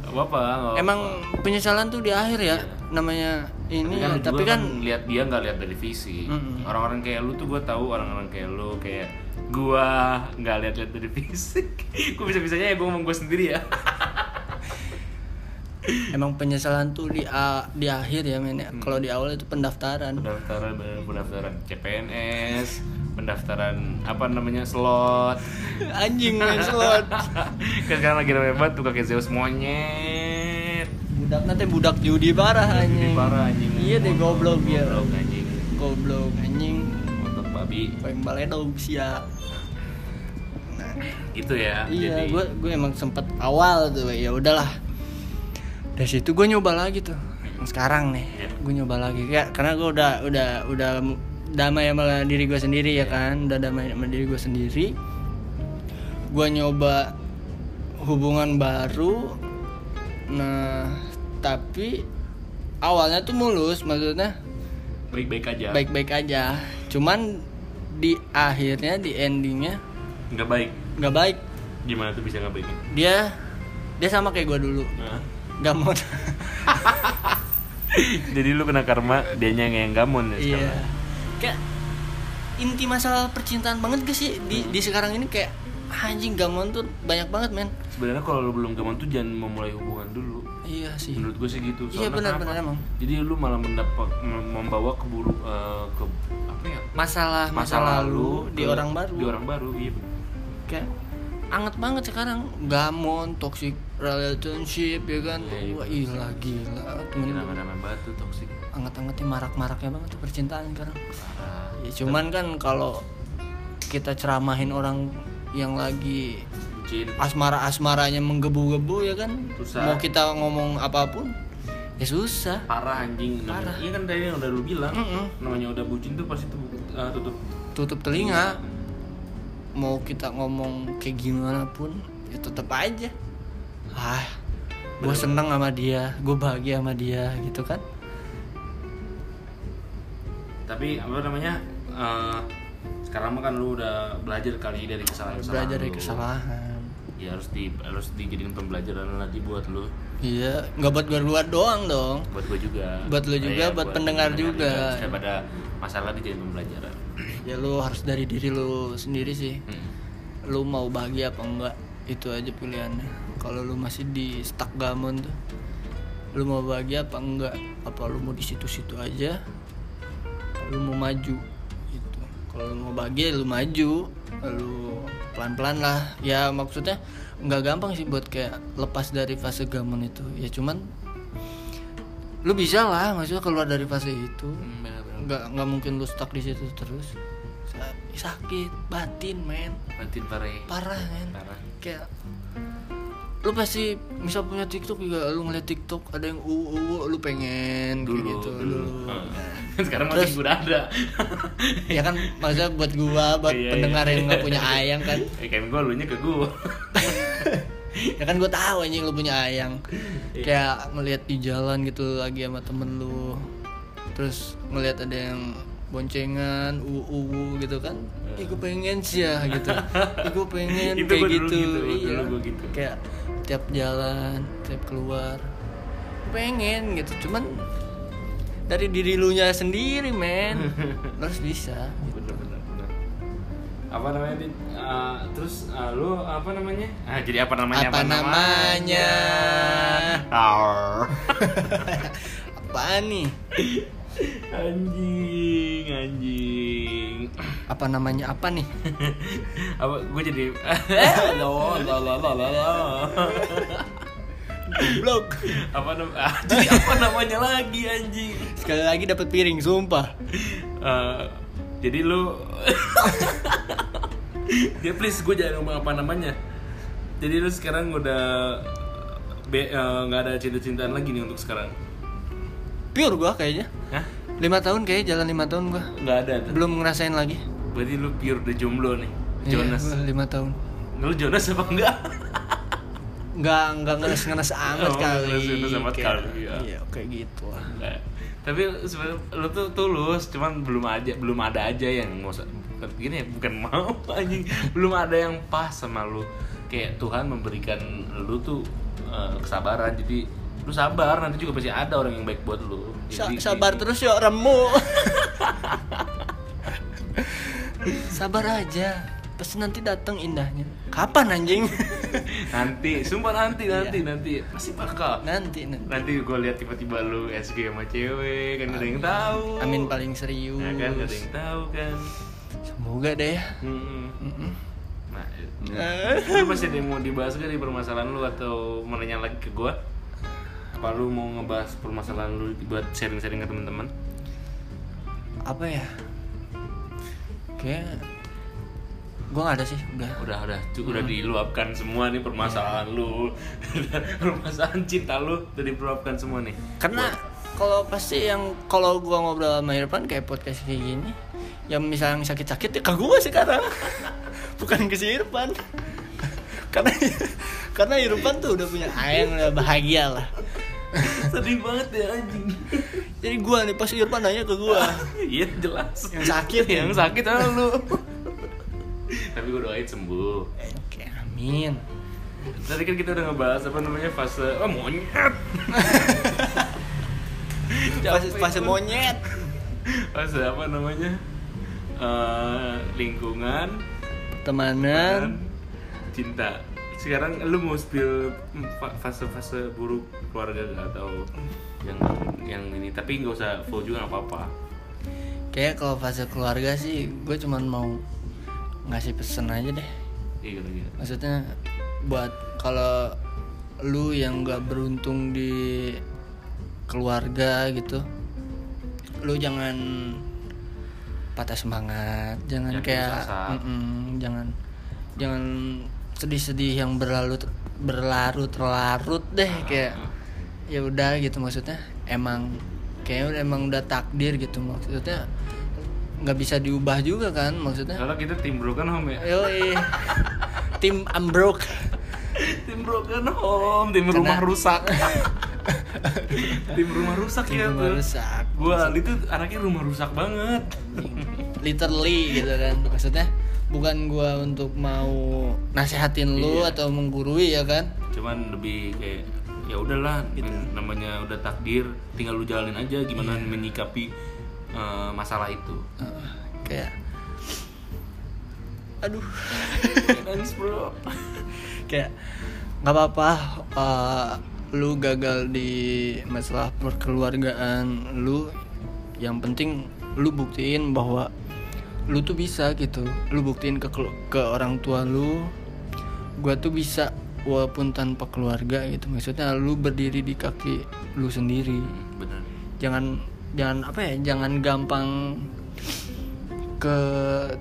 [SPEAKER 2] Gak apa-apa gak
[SPEAKER 1] emang penyesalan tuh di akhir ya namanya ini ya.
[SPEAKER 2] lu
[SPEAKER 1] tapi
[SPEAKER 2] juga
[SPEAKER 1] kan
[SPEAKER 2] lihat dia nggak lihat dari
[SPEAKER 1] Mm-mm.
[SPEAKER 2] orang-orang kayak lu tuh gue tahu orang-orang kayak lu kayak gua nggak lihat-lihat dari fisik. (laughs) Gue bisa-bisanya ya gue ngomong gue sendiri ya. (laughs)
[SPEAKER 1] Emang penyesalan tuh di a- di akhir ya men ya. kalau di awal itu pendaftaran.
[SPEAKER 2] Pendaftaran pendaftaran CPNS pendaftaran apa namanya slot. (laughs)
[SPEAKER 1] Anjing main slot.
[SPEAKER 2] Kan sekarang lagi rame banget tuh kakek Zeus monyet
[SPEAKER 1] budak nanti budak judi parah anjing.
[SPEAKER 2] Parah anjing.
[SPEAKER 1] Iya deh goblok ya
[SPEAKER 2] goblok anjing
[SPEAKER 1] goblok anjing.
[SPEAKER 2] Motor babi.
[SPEAKER 1] Paling baledog sia
[SPEAKER 2] gitu ya.
[SPEAKER 1] Iya
[SPEAKER 2] Jadi-
[SPEAKER 1] gue gue emang sempet awal tuh ya udahlah. Dari situ gue nyoba lagi tuh. Sekarang nih
[SPEAKER 2] Iya.
[SPEAKER 1] gue nyoba lagi. Ya karena gue udah udah udah damai sama diri gue sendiri ya kan? Udah damai sama diri gue sendiri. Gue nyoba hubungan baru. Nah tapi awalnya tuh mulus maksudnya
[SPEAKER 2] baik-baik aja.
[SPEAKER 1] baik-baik aja. Cuman di akhirnya di endingnya
[SPEAKER 2] nggak baik
[SPEAKER 1] nggak baik
[SPEAKER 2] gimana tuh bisa nggak baik
[SPEAKER 1] dia dia sama kayak gue dulu
[SPEAKER 2] Nah.
[SPEAKER 1] gamon (laughs)
[SPEAKER 2] Jadi lu kena karma, dianya yang gamon ya
[SPEAKER 1] iya
[SPEAKER 2] sekarang.
[SPEAKER 1] kayak inti masalah percintaan banget gak sih di di sekarang ini kayak anjing gamon tuh banyak banget men
[SPEAKER 2] Sebenarnya kalau lu belum gamon tuh jangan memulai hubungan dulu.
[SPEAKER 1] iya sih
[SPEAKER 2] Menurut gue sih gitu.
[SPEAKER 1] Iya,
[SPEAKER 2] Soalnya
[SPEAKER 1] benar-benar
[SPEAKER 2] kenapa?
[SPEAKER 1] emang.
[SPEAKER 2] Jadi lu malah mendapat mem- membawa keburu eh, ke apa ya?
[SPEAKER 1] masalah masa, lalu di
[SPEAKER 2] ke-
[SPEAKER 1] orang baru
[SPEAKER 2] Di orang baru, iya.
[SPEAKER 1] Kayak anget banget sekarang gamon toxic relationship ya kan
[SPEAKER 2] Iya, iya,
[SPEAKER 1] wah gila gila temen
[SPEAKER 2] Gila nama batu toksik.
[SPEAKER 1] anget-angetnya marak-maraknya banget tuh percintaan sekarang
[SPEAKER 2] Parah.
[SPEAKER 1] ya cuman kan kalau kita ceramahin orang yang lagi asmara-asmaranya menggebu-gebu ya kan
[SPEAKER 2] Susah.
[SPEAKER 1] mau kita ngomong apa pun ya susah
[SPEAKER 2] Parah anjing.
[SPEAKER 1] Parah.
[SPEAKER 2] Iya kan tadi yang udah lu bilang.
[SPEAKER 1] Mm-mm.
[SPEAKER 2] Namanya udah bucin tuh pasti tuh eh, tutup.
[SPEAKER 1] tutup telinga mau kita ngomong kayak gimana pun ya tetap aja. Ah gue seneng sama dia gue bahagia sama dia gitu kan?
[SPEAKER 2] Tapi apa namanya? eh, sekarang mah kan lu udah belajar kali dari kesalahan-kesalahan
[SPEAKER 1] belajar dari
[SPEAKER 2] lu.
[SPEAKER 1] kesalahan.
[SPEAKER 2] Ya harus di harus dijadiin pembelajaran nanti buat lu.
[SPEAKER 1] Iya nggak buat gue luar doang dong.
[SPEAKER 2] Buat gue juga.
[SPEAKER 1] Buat lu juga, buat pendengar juga.
[SPEAKER 2] daripada masalah dijadiin pembelajaran
[SPEAKER 1] ya lu harus dari diri lu sendiri sih.
[SPEAKER 2] Hmm.
[SPEAKER 1] lu mau bahagia apa enggak itu aja pilihannya. Kalau lu masih di stuck gamon tuh lu mau bahagia apa enggak apa lu mau di situ-situ aja lu mau maju gitu. Kalau lu mau bahagia lu maju lu pelan-pelan lah. Ya maksudnya nggak gampang sih buat kayak lepas dari fase gamen itu. Ya cuman lu bisa lah maksudnya keluar dari fase itu.
[SPEAKER 2] Hmm,
[SPEAKER 1] nggak nggak mungkin lu stuck di situ terus sakit batin men
[SPEAKER 2] Batin parah ya.
[SPEAKER 1] parah men
[SPEAKER 2] Parah.
[SPEAKER 1] kayak lu pasti misal punya TikTok juga lu ngeliat TikTok ada yang uu uu lu pengen kayak
[SPEAKER 2] Dulu,
[SPEAKER 1] gitu
[SPEAKER 2] dulu.
[SPEAKER 1] dulu.
[SPEAKER 2] Ah. (laughs) Sekarang masih
[SPEAKER 1] Terus-
[SPEAKER 2] udah ada. (laughs)
[SPEAKER 1] ya kan maksudnya buat gua buat
[SPEAKER 2] Iya,
[SPEAKER 1] pendengar
[SPEAKER 2] iya.
[SPEAKER 1] yang nggak punya ayang kan
[SPEAKER 2] Eh, (laughs) kan gue lu nya ke gue.
[SPEAKER 1] ya kan gua tahu anjing lu punya ayang
[SPEAKER 2] Iya.
[SPEAKER 1] kayak ngeliat di jalan gitu lagi sama temen lu terus ngeliat ada yang boncengan uu uu gitu kan Ih gue pengen sih ya gitu (laughs) gue pengen
[SPEAKER 2] Itu
[SPEAKER 1] kayak gitu,
[SPEAKER 2] gitu,
[SPEAKER 1] iya
[SPEAKER 2] gitu.
[SPEAKER 1] kayak tiap jalan tiap keluar pengen gitu cuman dari diri lu nya sendiri men (laughs) harus bisa
[SPEAKER 2] bener bener bener. Apa namanya? Ah, terus ah, lu apa namanya? Ah, jadi apa namanya?
[SPEAKER 1] Apa namanya?
[SPEAKER 2] Ar. (laughs)
[SPEAKER 1] apaan nih
[SPEAKER 2] anjing, anjing.
[SPEAKER 1] apa namanya apa nih? (laughs)
[SPEAKER 2] Apa gue jadi (laughs) lo lo lo lo lo lo.
[SPEAKER 1] blog
[SPEAKER 2] apa nam ah, (laughs) jadi apa namanya lagi anjing?
[SPEAKER 1] Sekali lagi dapat piring sumpah.
[SPEAKER 2] Eh, jadi lu ya please gue jangan ngomong apa namanya. Jadi lu sekarang udah eh, nggak ada cinta-cintaan lagi nih untuk sekarang
[SPEAKER 1] pure gua kayaknya.
[SPEAKER 2] Hah?
[SPEAKER 1] lima tahun kayak jalan lima tahun gua.
[SPEAKER 2] Nggak ada tuh
[SPEAKER 1] belum ngerasain lagi.
[SPEAKER 2] Berarti lu pure udah jomblo nih
[SPEAKER 1] Iya,
[SPEAKER 2] Jonas.
[SPEAKER 1] gua lima tahun.
[SPEAKER 2] Lu Jonas apa enggak?
[SPEAKER 1] Nggak nggak ngeres ngeres amat
[SPEAKER 2] Oh,
[SPEAKER 1] kali.
[SPEAKER 2] ngeres-ngeres amat
[SPEAKER 1] Kayak-
[SPEAKER 2] kali, iya.
[SPEAKER 1] iya kayak gitu lah.
[SPEAKER 2] Tapi sebenarnya lu tuh tulus cuman belum aja belum ada aja yang mau bukan gini ya bukan mau (laughs) anjing. Belum ada yang pas sama lu. Kayak Tuhan memberikan lu tuh eh, kesabaran. Jadi lu sabar nanti juga pasti ada orang yang baik buat lu.
[SPEAKER 1] Sa-
[SPEAKER 2] Jadi,
[SPEAKER 1] sabar
[SPEAKER 2] gitu.
[SPEAKER 1] terus yuk remu. (laughs) Sabar aja. Pasti nanti datang indahnya. Kapan anjing? (laughs)
[SPEAKER 2] Nanti sumpah nanti nanti nanti. Pasti bakal.
[SPEAKER 1] Nanti nanti.
[SPEAKER 2] Nanti gue lihat tiba-tiba lu SG sama cewek kan gak ada yang tahu.
[SPEAKER 1] Amin paling serius.
[SPEAKER 2] Ya kan gak ada yang tahu kan.
[SPEAKER 1] Semoga deh. Ya
[SPEAKER 2] Mm-mm.
[SPEAKER 1] Mm-mm.
[SPEAKER 2] Nah, lu masih ada yang mau dibahas gak di permasalahan lu atau mau nanya lagi ke gua? Apa lu mau ngebahas permasalahan lu buat sharing-sharing ke teman-teman?
[SPEAKER 1] apa ya? Kayak gue gak ada sih udah.
[SPEAKER 2] Udah udah. Cu- udah diluapkan semua nih permasalahan lu. (laughs) permasalahan cinta lu udah diluapkan semua nih.
[SPEAKER 1] karena kalau pasti yang kalau gua ngobrol sama Irfan kayak podcast kayak gini yang misalnya sakit-sakit ya ke gua sekarang. (laughs) Bukan ke si Irfan karena (laughs) karena Irfan tuh udah punya ayang udah bahagia lah (laughs)
[SPEAKER 2] Sedih banget ya anjing.
[SPEAKER 1] jadi gua nih pas Irfan nanya ke gua (laughs)
[SPEAKER 2] Iya jelas.
[SPEAKER 1] Yang sakit ya?
[SPEAKER 2] yang sakit ah lu. Tapi gua doain sembuh.
[SPEAKER 1] oke amin
[SPEAKER 2] Tadi kan kita udah ngebahas apa namanya fase oh monyet.
[SPEAKER 1] fase, fase monyet
[SPEAKER 2] fase apa namanya Eh, lingkungan
[SPEAKER 1] temanan
[SPEAKER 2] dan cinta. Sekarang lu mau spill fa- fase-fase buruk keluarga gak atau yang yang ini? Tapi nggak usah full juga nggak apa-apa.
[SPEAKER 1] Kayak kalau fase keluarga sih gue cuman mau ngasih pesen aja deh.
[SPEAKER 2] Iya gitu gitu
[SPEAKER 1] maksudnya buat kalau lu yang gak beruntung di keluarga gitu lu jangan patah semangat. Jangan
[SPEAKER 2] Jangan
[SPEAKER 1] kayak
[SPEAKER 2] asa.
[SPEAKER 1] Mm-mm, jangan jangan sedih-sedih yang berlarut berlarut-larut deh kayak ya udah gitu maksudnya emang kayaknya emang udah takdir gitu maksudnya nggak bisa diubah juga kan maksudnya
[SPEAKER 2] kalau kita tim broken home ya
[SPEAKER 1] Yoi. Tim Ambrook.
[SPEAKER 2] tim broken home tim
[SPEAKER 1] Karena-
[SPEAKER 2] rumah rusak (laughs) tim rumah rusak
[SPEAKER 1] Tim
[SPEAKER 2] ya
[SPEAKER 1] rumah
[SPEAKER 2] tuh
[SPEAKER 1] rusak.
[SPEAKER 2] gua itu anaknya rumah rusak banget
[SPEAKER 1] Literally gitu kan. Maksudnya bukan gua untuk mau nasehatin lu
[SPEAKER 2] Iya.
[SPEAKER 1] atau menggurui ya kan.
[SPEAKER 2] cuman lebih kayak ya udahlah
[SPEAKER 1] Gitu.
[SPEAKER 2] namanya udah takdir tinggal lu jalanin aja gimana
[SPEAKER 1] Iya.
[SPEAKER 2] menyikapi eh, masalah itu
[SPEAKER 1] Uh, kayak aduh (laughs)
[SPEAKER 2] nangis bro
[SPEAKER 1] kayak nggak apa-apa uh, lu gagal di masalah perkeluargaan lu yang penting lu buktiin bahwa lu tuh bisa gitu. Lu buktiin ke ke orang tua lu. Gua tuh bisa walaupun tanpa keluarga gitu. Maksudnya lu berdiri di kaki lu sendiri.
[SPEAKER 2] Benar.
[SPEAKER 1] Jangan jangan apa ya jangan gampang ke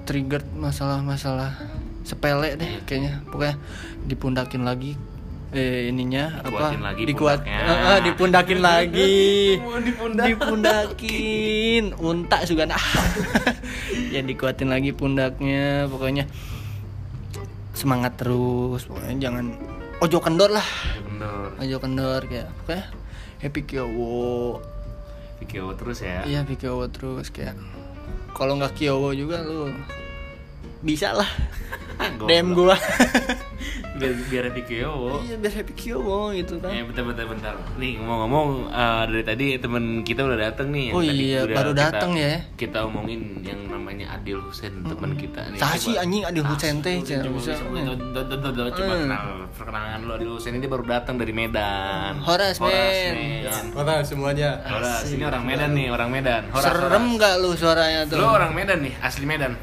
[SPEAKER 1] trigger masalah-masalah sepele deh kayaknya. Pokoknya dipundakin lagi eh ininya
[SPEAKER 2] Dikuatin
[SPEAKER 1] apa
[SPEAKER 2] lagi
[SPEAKER 1] dikuat
[SPEAKER 2] pundaknya.
[SPEAKER 1] Eh, eh, dipundakin lagi.
[SPEAKER 2] Mau dipundak.
[SPEAKER 1] dipundakin. Unta juga. Nah. (laughs) Ya dikuatin lagi pundaknya pokoknya. Semangat terus pokoknya jangan ojo kendor lah.
[SPEAKER 2] Benar
[SPEAKER 1] ojo kendor kayak pokoknya. Happy kyowo
[SPEAKER 2] Kyowo terus ya?
[SPEAKER 1] Iya Kyowo terus kayak. Kalau nggak Kyowo juga lu bisa lah. (laughs) DM gua
[SPEAKER 2] biar biar happy Kyowo
[SPEAKER 1] iya biar happy Kyowo gitu kan
[SPEAKER 2] Eh bentar bentar bentar. Nih ngomong-ngomong eh, dari tadi temen kita udah dateng nih. yang
[SPEAKER 1] Oh
[SPEAKER 2] tadi
[SPEAKER 1] iya,
[SPEAKER 2] udah
[SPEAKER 1] baru
[SPEAKER 2] kita-
[SPEAKER 1] dateng ya.
[SPEAKER 2] Kita omongin yang namanya Adil Husen teman kita nih.
[SPEAKER 1] Sah sih
[SPEAKER 2] Coba-
[SPEAKER 1] anjing Adil
[SPEAKER 2] Ah,
[SPEAKER 1] Husen teh,
[SPEAKER 2] coba,
[SPEAKER 1] jangan
[SPEAKER 2] coba,
[SPEAKER 1] bisa.
[SPEAKER 2] coba, coba, coba, coba, coba, coba
[SPEAKER 1] Hmm.
[SPEAKER 2] kenal perkenalan lu Adil Husen ini baru datang dari Medan.
[SPEAKER 1] Horas, men.
[SPEAKER 3] Mana semuanya?
[SPEAKER 2] Horas, ini orang Medan nih, orang Medan. Horas,
[SPEAKER 1] serem
[SPEAKER 2] Horas.
[SPEAKER 1] nggak lu suaranya tuh
[SPEAKER 2] Lu orang Medan nih, asli Medan.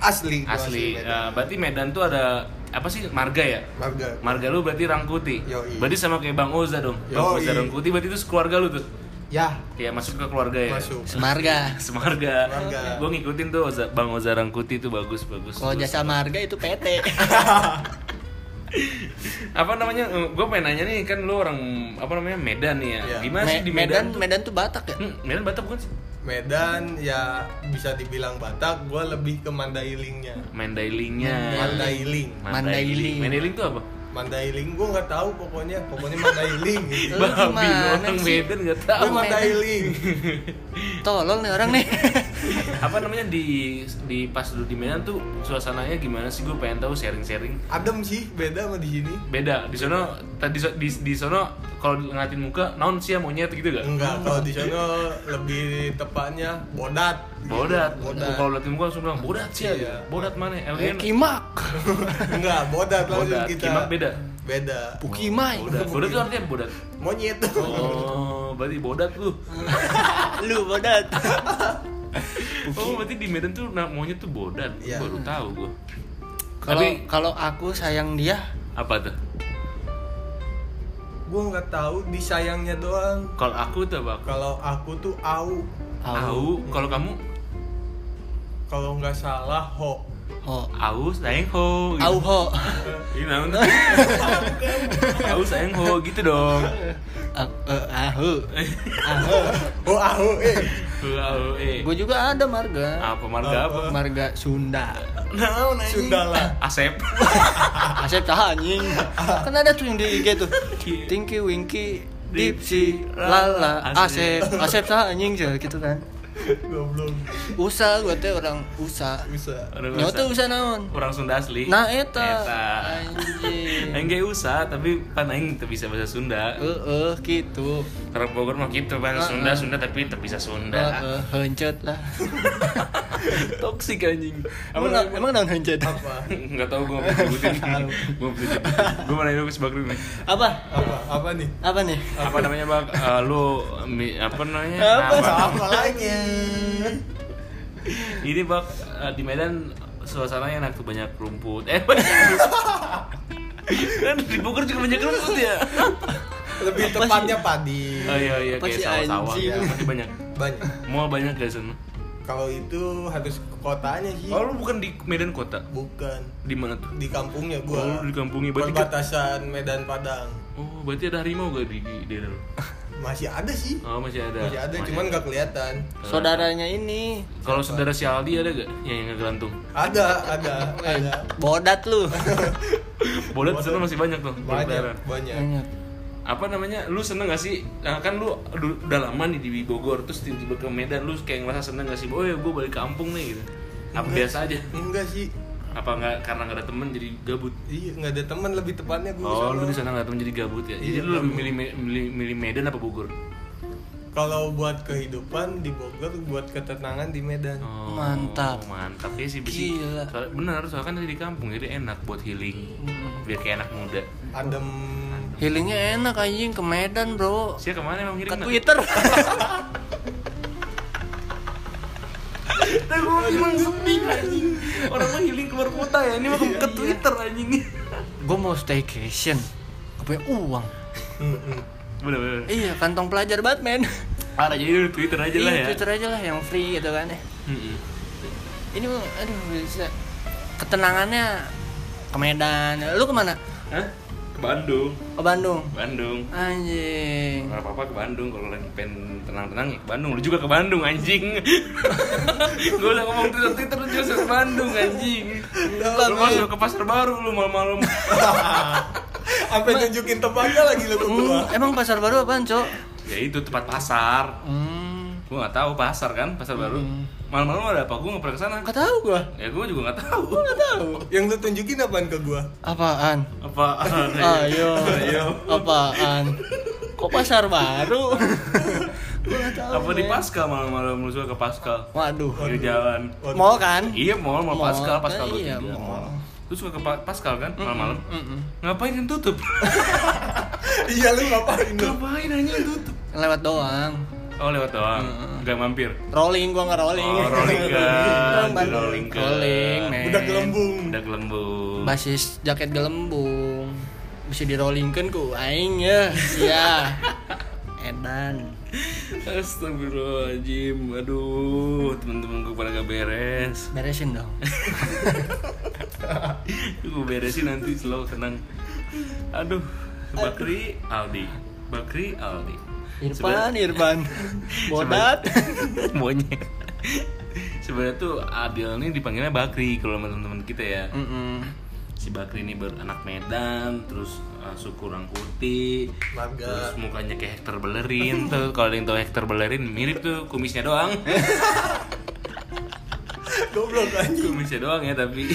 [SPEAKER 3] Asli.
[SPEAKER 2] Asli.
[SPEAKER 3] Medan.
[SPEAKER 2] Eh, berarti Medan tuh ada apa sih marga ya?
[SPEAKER 3] Marga.
[SPEAKER 2] Marga lu berarti Rangkuti.
[SPEAKER 3] Yoi.
[SPEAKER 2] Berarti sama kayak Bang Oza dong. Bang
[SPEAKER 3] Yoi.
[SPEAKER 2] Oza Rangkuti berarti itu keluarga lu tuh.
[SPEAKER 3] Ya,
[SPEAKER 2] Kayak masuk ke keluarga ya.
[SPEAKER 3] masuk.
[SPEAKER 1] Semarga (laughs)
[SPEAKER 2] Semarga.
[SPEAKER 3] Semarga.
[SPEAKER 2] Gue ngikutin tuh Oza- Bang Oza Rangkuti tuh bagus bagus.
[SPEAKER 1] kalau jasa marga itu PT (laughs)
[SPEAKER 2] apa namanya? Gue pengen nanya nih kan lu orang apa namanya Medan nih ya.
[SPEAKER 3] Iya.
[SPEAKER 2] Gimana sih
[SPEAKER 1] Me-
[SPEAKER 2] di
[SPEAKER 1] Medan
[SPEAKER 2] Medan? tuh?
[SPEAKER 1] Medan tuh Batak ya
[SPEAKER 2] Hmm, Medan Batak bukan sih?
[SPEAKER 3] Medan ya bisa dibilang Batak, gua lebih ke Mandailingnya.
[SPEAKER 2] Mandailingnya.
[SPEAKER 3] Mandailing.
[SPEAKER 1] Mandailing.
[SPEAKER 2] Mandailing tuh apa?
[SPEAKER 3] Mandailing gua nggak tahu pokoknya, pokoknya Mandailing gitu. (laughs)
[SPEAKER 1] Lu
[SPEAKER 2] Babi
[SPEAKER 1] gimana
[SPEAKER 2] orang
[SPEAKER 1] sih?
[SPEAKER 2] Medan gak tahu.
[SPEAKER 3] Mandailing. (laughs)
[SPEAKER 1] tolol nih orang nih (laughs)
[SPEAKER 2] apa namanya di di pas dulu di Medan tuh suasananya gimana sih gue pengen tahu sharing-sharing
[SPEAKER 3] Adem sih, beda sama di sini.
[SPEAKER 2] beda di sono tadi di di sono kalau ngeliatin muka naon sih ya monyet gitu gak
[SPEAKER 3] Enggak, kalau di sana lebih tepatnya bodat.
[SPEAKER 2] Bodat.
[SPEAKER 3] Bodat.
[SPEAKER 2] kalau liatin muka langsung bilang bodat sih ya
[SPEAKER 3] Iya.
[SPEAKER 2] bodat mana?
[SPEAKER 1] Eh,
[SPEAKER 2] alien
[SPEAKER 1] kimak. (laughs)
[SPEAKER 3] Enggak, bodat langsung
[SPEAKER 2] bodat.
[SPEAKER 3] kita.
[SPEAKER 2] kimak beda.
[SPEAKER 3] Beda.
[SPEAKER 1] pukimai
[SPEAKER 2] bodat. Bodat tuh artinya bodat.
[SPEAKER 3] Monyet.
[SPEAKER 2] oh berarti bodat lu. (laughs)
[SPEAKER 1] Lu bodat. (laughs)
[SPEAKER 2] Oh berarti di Medan tuh monyet tuh bodat. Gua
[SPEAKER 3] Iya.
[SPEAKER 2] baru tahu gue
[SPEAKER 1] kalau
[SPEAKER 2] Tapi-
[SPEAKER 1] kalau aku sayang dia.
[SPEAKER 2] Apa tuh?
[SPEAKER 3] Gua nggak tahu disayangnya doang.
[SPEAKER 2] kalau aku tuh apa?
[SPEAKER 3] Kalau aku tuh au.
[SPEAKER 2] Au, kalau kamu
[SPEAKER 3] Kalau nggak salah ho.
[SPEAKER 1] ho
[SPEAKER 2] au sayang ho gitu.
[SPEAKER 1] au ho (laughs)
[SPEAKER 2] Ini naon (laughs) tuh? Au sayang ho gitu dong.
[SPEAKER 1] Ah, (laughs) eh, ahu ahu
[SPEAKER 3] Oh au eh.
[SPEAKER 2] Au eh.
[SPEAKER 1] gue juga ada marga
[SPEAKER 2] Apa marga apa?
[SPEAKER 1] marga Sunda
[SPEAKER 2] Naon
[SPEAKER 3] Sundala.
[SPEAKER 2] Asep.
[SPEAKER 1] Asep cah anjing kan ada tuh yang di IG tuh Tinky Winky Dipsy Lala Asep Asep cah anjing gitu kan
[SPEAKER 3] Goblok.
[SPEAKER 1] Usa gue teh orang Usa.
[SPEAKER 2] Orang
[SPEAKER 1] Nyawa teh
[SPEAKER 2] usa.
[SPEAKER 1] Usa naon
[SPEAKER 2] Orang Sunda asli.
[SPEAKER 1] Nah eta
[SPEAKER 2] Eta.
[SPEAKER 1] Anjing
[SPEAKER 2] Aing ge usah tapi pan aing bisa bahasa Sunda.
[SPEAKER 1] Heeh gitu
[SPEAKER 2] Orang Bogor mah gitu bahasa
[SPEAKER 1] Heeh.
[SPEAKER 2] Sunda Sunda tapi teu bisa Sunda.
[SPEAKER 1] Heeh heuncet lah (laughs)
[SPEAKER 2] Toksik anjing.
[SPEAKER 1] Emang na- emang naon heuncet
[SPEAKER 3] Apa?
[SPEAKER 2] Enggak tahu gua mau (laughs) sebutin. Gua mau sebutin. Gua mau nanya ke Bakri nih.
[SPEAKER 1] Apa?
[SPEAKER 3] Apa? Apa nih?
[SPEAKER 1] Apa nih?
[SPEAKER 2] Apa namanya, Bang? Eh, lu mi- apa namanya?
[SPEAKER 1] Apa?
[SPEAKER 2] Nama-
[SPEAKER 3] Apa lagi?
[SPEAKER 2] Ini bak eh, di Medan suasananya enak tuh banyak rumput. Eh (laughs) banyak. kan di Bogor juga banyak rumput ya.
[SPEAKER 3] Lebih
[SPEAKER 1] Apa
[SPEAKER 3] tepatnya padi.
[SPEAKER 2] Oh iya iya
[SPEAKER 1] Apa
[SPEAKER 2] kayak
[SPEAKER 1] sih,
[SPEAKER 2] sawah-sawah ya. Pasti banyak. (laughs)
[SPEAKER 3] Banyak.
[SPEAKER 2] Mall banyak guys sana.
[SPEAKER 3] Kalau itu harus ke kotanya sih.
[SPEAKER 2] Oh lu bukan di Medan kota?
[SPEAKER 3] Bukan.
[SPEAKER 2] Di mana tuh?
[SPEAKER 3] Di kampungnya
[SPEAKER 2] Oh,
[SPEAKER 3] gua.
[SPEAKER 2] lu di kampungnya berarti ke-
[SPEAKER 3] Perbatasan Medan Padang.
[SPEAKER 2] Oh, berarti ada harimau gak di daerah lu? (laughs)
[SPEAKER 3] Masih ada sih.
[SPEAKER 2] Oh, masih ada.
[SPEAKER 3] Masih ada, cuman nggak kelihatan.
[SPEAKER 1] Saudaranya ini
[SPEAKER 2] Kalau saudara si Aldi ada gak yang yang ngegelantung?
[SPEAKER 3] Ada, ada, (laughs)
[SPEAKER 1] Eh,
[SPEAKER 3] ada.
[SPEAKER 1] bodat lu
[SPEAKER 2] Bodat di sana masih banyak tuh. di
[SPEAKER 3] Banyak,
[SPEAKER 2] daerah.
[SPEAKER 3] banyak.
[SPEAKER 1] Banyak
[SPEAKER 2] apa namanya lu seneng gak sih nah, kan lu udah lama nih di Bogor terus tiba-tiba ke Medan lu kayak ngerasa seneng gak sih oh ya gue balik kampung nih gitu apa
[SPEAKER 3] Enggak
[SPEAKER 2] biasa aja
[SPEAKER 3] Enggak sih.
[SPEAKER 2] apa nggak karena nggak ada temen jadi gabut
[SPEAKER 3] Iya, nggak ada teman lebih tepatnya gua.
[SPEAKER 2] oh lu di sana nggak ada temen jadi gabut ya jadi
[SPEAKER 3] Iya,
[SPEAKER 2] lu lebih milih, milih milih Medan apa Bogor
[SPEAKER 3] Kalau buat kehidupan di Bogor, buat ketenangan di Medan.
[SPEAKER 2] oh,
[SPEAKER 1] Mantap.
[SPEAKER 2] mantap ya sih besi
[SPEAKER 1] Gila.
[SPEAKER 2] soalnya bener soalnya kan di kampung jadi enak buat healing
[SPEAKER 1] Hmm.
[SPEAKER 2] biar kayak anak muda
[SPEAKER 3] Adem.
[SPEAKER 1] Healingnya enak anjing ke Medan bro
[SPEAKER 2] Sia ke mana emang
[SPEAKER 1] Ke
[SPEAKER 2] healing? Nak?
[SPEAKER 1] Twitter
[SPEAKER 2] Nah, gue emang sedih anjing. Orang mah healing keluar kota ya, ini mah ke, ke Twitter anjing.
[SPEAKER 1] Gue mau staycation Gak punya uang
[SPEAKER 3] Mm-mm.
[SPEAKER 2] Bener bener.
[SPEAKER 1] Iya kantong pelajar Batman
[SPEAKER 2] Ada jadi di Twitter aja lah
[SPEAKER 1] Iya
[SPEAKER 2] ya.
[SPEAKER 1] Twitter aja lah yang free gitu kan ya. Ini mah aduh bisa Ketenangannya ke Medan Lu ke mana?
[SPEAKER 2] Hah? Ke Bandung.
[SPEAKER 1] Ke Bandung
[SPEAKER 2] Bandung.
[SPEAKER 1] Anjing
[SPEAKER 2] Gak apa-apa ke Bandung kalau lagi pengen tenang-tenang ya ke Bandung. Lu juga ke Bandung anjing. (laughs) Gue udah ngomong Twitter Twitter lu juga ke Bandung anjing. Lu masuk ke pasar baru lu malam-malam. (laughs)
[SPEAKER 3] Sampai nunjukin tempatnya lagi lo ke gua.
[SPEAKER 1] Hmm, Emang pasar baru apaan cok?
[SPEAKER 2] ya itu tempat pasar.
[SPEAKER 1] Hmm,
[SPEAKER 2] Gue nggak tahu pasar kan pasar baru. Malam-malam ada apa? Gue nggak pernah ke sana.
[SPEAKER 1] Gak tahu gua
[SPEAKER 2] Ya gue juga nggak tahu.
[SPEAKER 1] Gak tahu
[SPEAKER 3] Yang lu tunjukin apaan ke gua?
[SPEAKER 1] Apaan?
[SPEAKER 2] Apa?
[SPEAKER 1] Ayo
[SPEAKER 2] Ayo.
[SPEAKER 1] Apaan? Kok pasar baru? gua gak tahu
[SPEAKER 2] Apa di. Pascal malam-malam lu suka ke Pascal?
[SPEAKER 1] Waduh
[SPEAKER 2] Di jalan.
[SPEAKER 1] Mall kan?
[SPEAKER 2] Iya mall, mall
[SPEAKER 1] Mall.
[SPEAKER 2] Pascal, Pascal
[SPEAKER 1] iya, mall.
[SPEAKER 2] Lu suka ke Pa- Pascal kan malam-malam? Ngapain yang tutup? (laughs)
[SPEAKER 3] Iya lu ngapain lu?
[SPEAKER 2] Ngapain aja yang tutup?
[SPEAKER 1] Lewat doang
[SPEAKER 2] Oh lewat doang, nggak mampir.
[SPEAKER 1] Rolling gua nggak rolling.
[SPEAKER 2] Oh rolling (laughs) kan,
[SPEAKER 1] Bandung.
[SPEAKER 2] rolling kan.
[SPEAKER 1] Rolling men
[SPEAKER 3] Udah gelembung.
[SPEAKER 2] Udah gelembung.
[SPEAKER 1] Basis jaket gelembung. Bisa di rollingkan ku aing ya Ya (laughs) Edan.
[SPEAKER 2] Astagfirullahaladzim, aduh temen-temen gue pada gak beres.
[SPEAKER 1] Beresin dong. (laughs)
[SPEAKER 2] Gue beresin nanti selalu tenang. Aduh, Bakri Aldi. Bakri Aldi
[SPEAKER 1] Irfan, Irfan. (laughs) Bodat
[SPEAKER 2] Monyet. Sebenarnya tuh Adil nih dipanggilnya Bakri kalau sama teman-teman kita ya.
[SPEAKER 1] Mm-mm.
[SPEAKER 2] Si Bakri ini beranak Medan, terus uh, suku Rangkuti
[SPEAKER 3] Marga.
[SPEAKER 2] Terus mukanya kayak Hector Bellerin tuh. (laughs) Kalau ada yang tau Hector Bellerin mirip tuh kumisnya doang. (laughs)
[SPEAKER 3] Goblok anjing.
[SPEAKER 2] Kumisnya doang ya tapi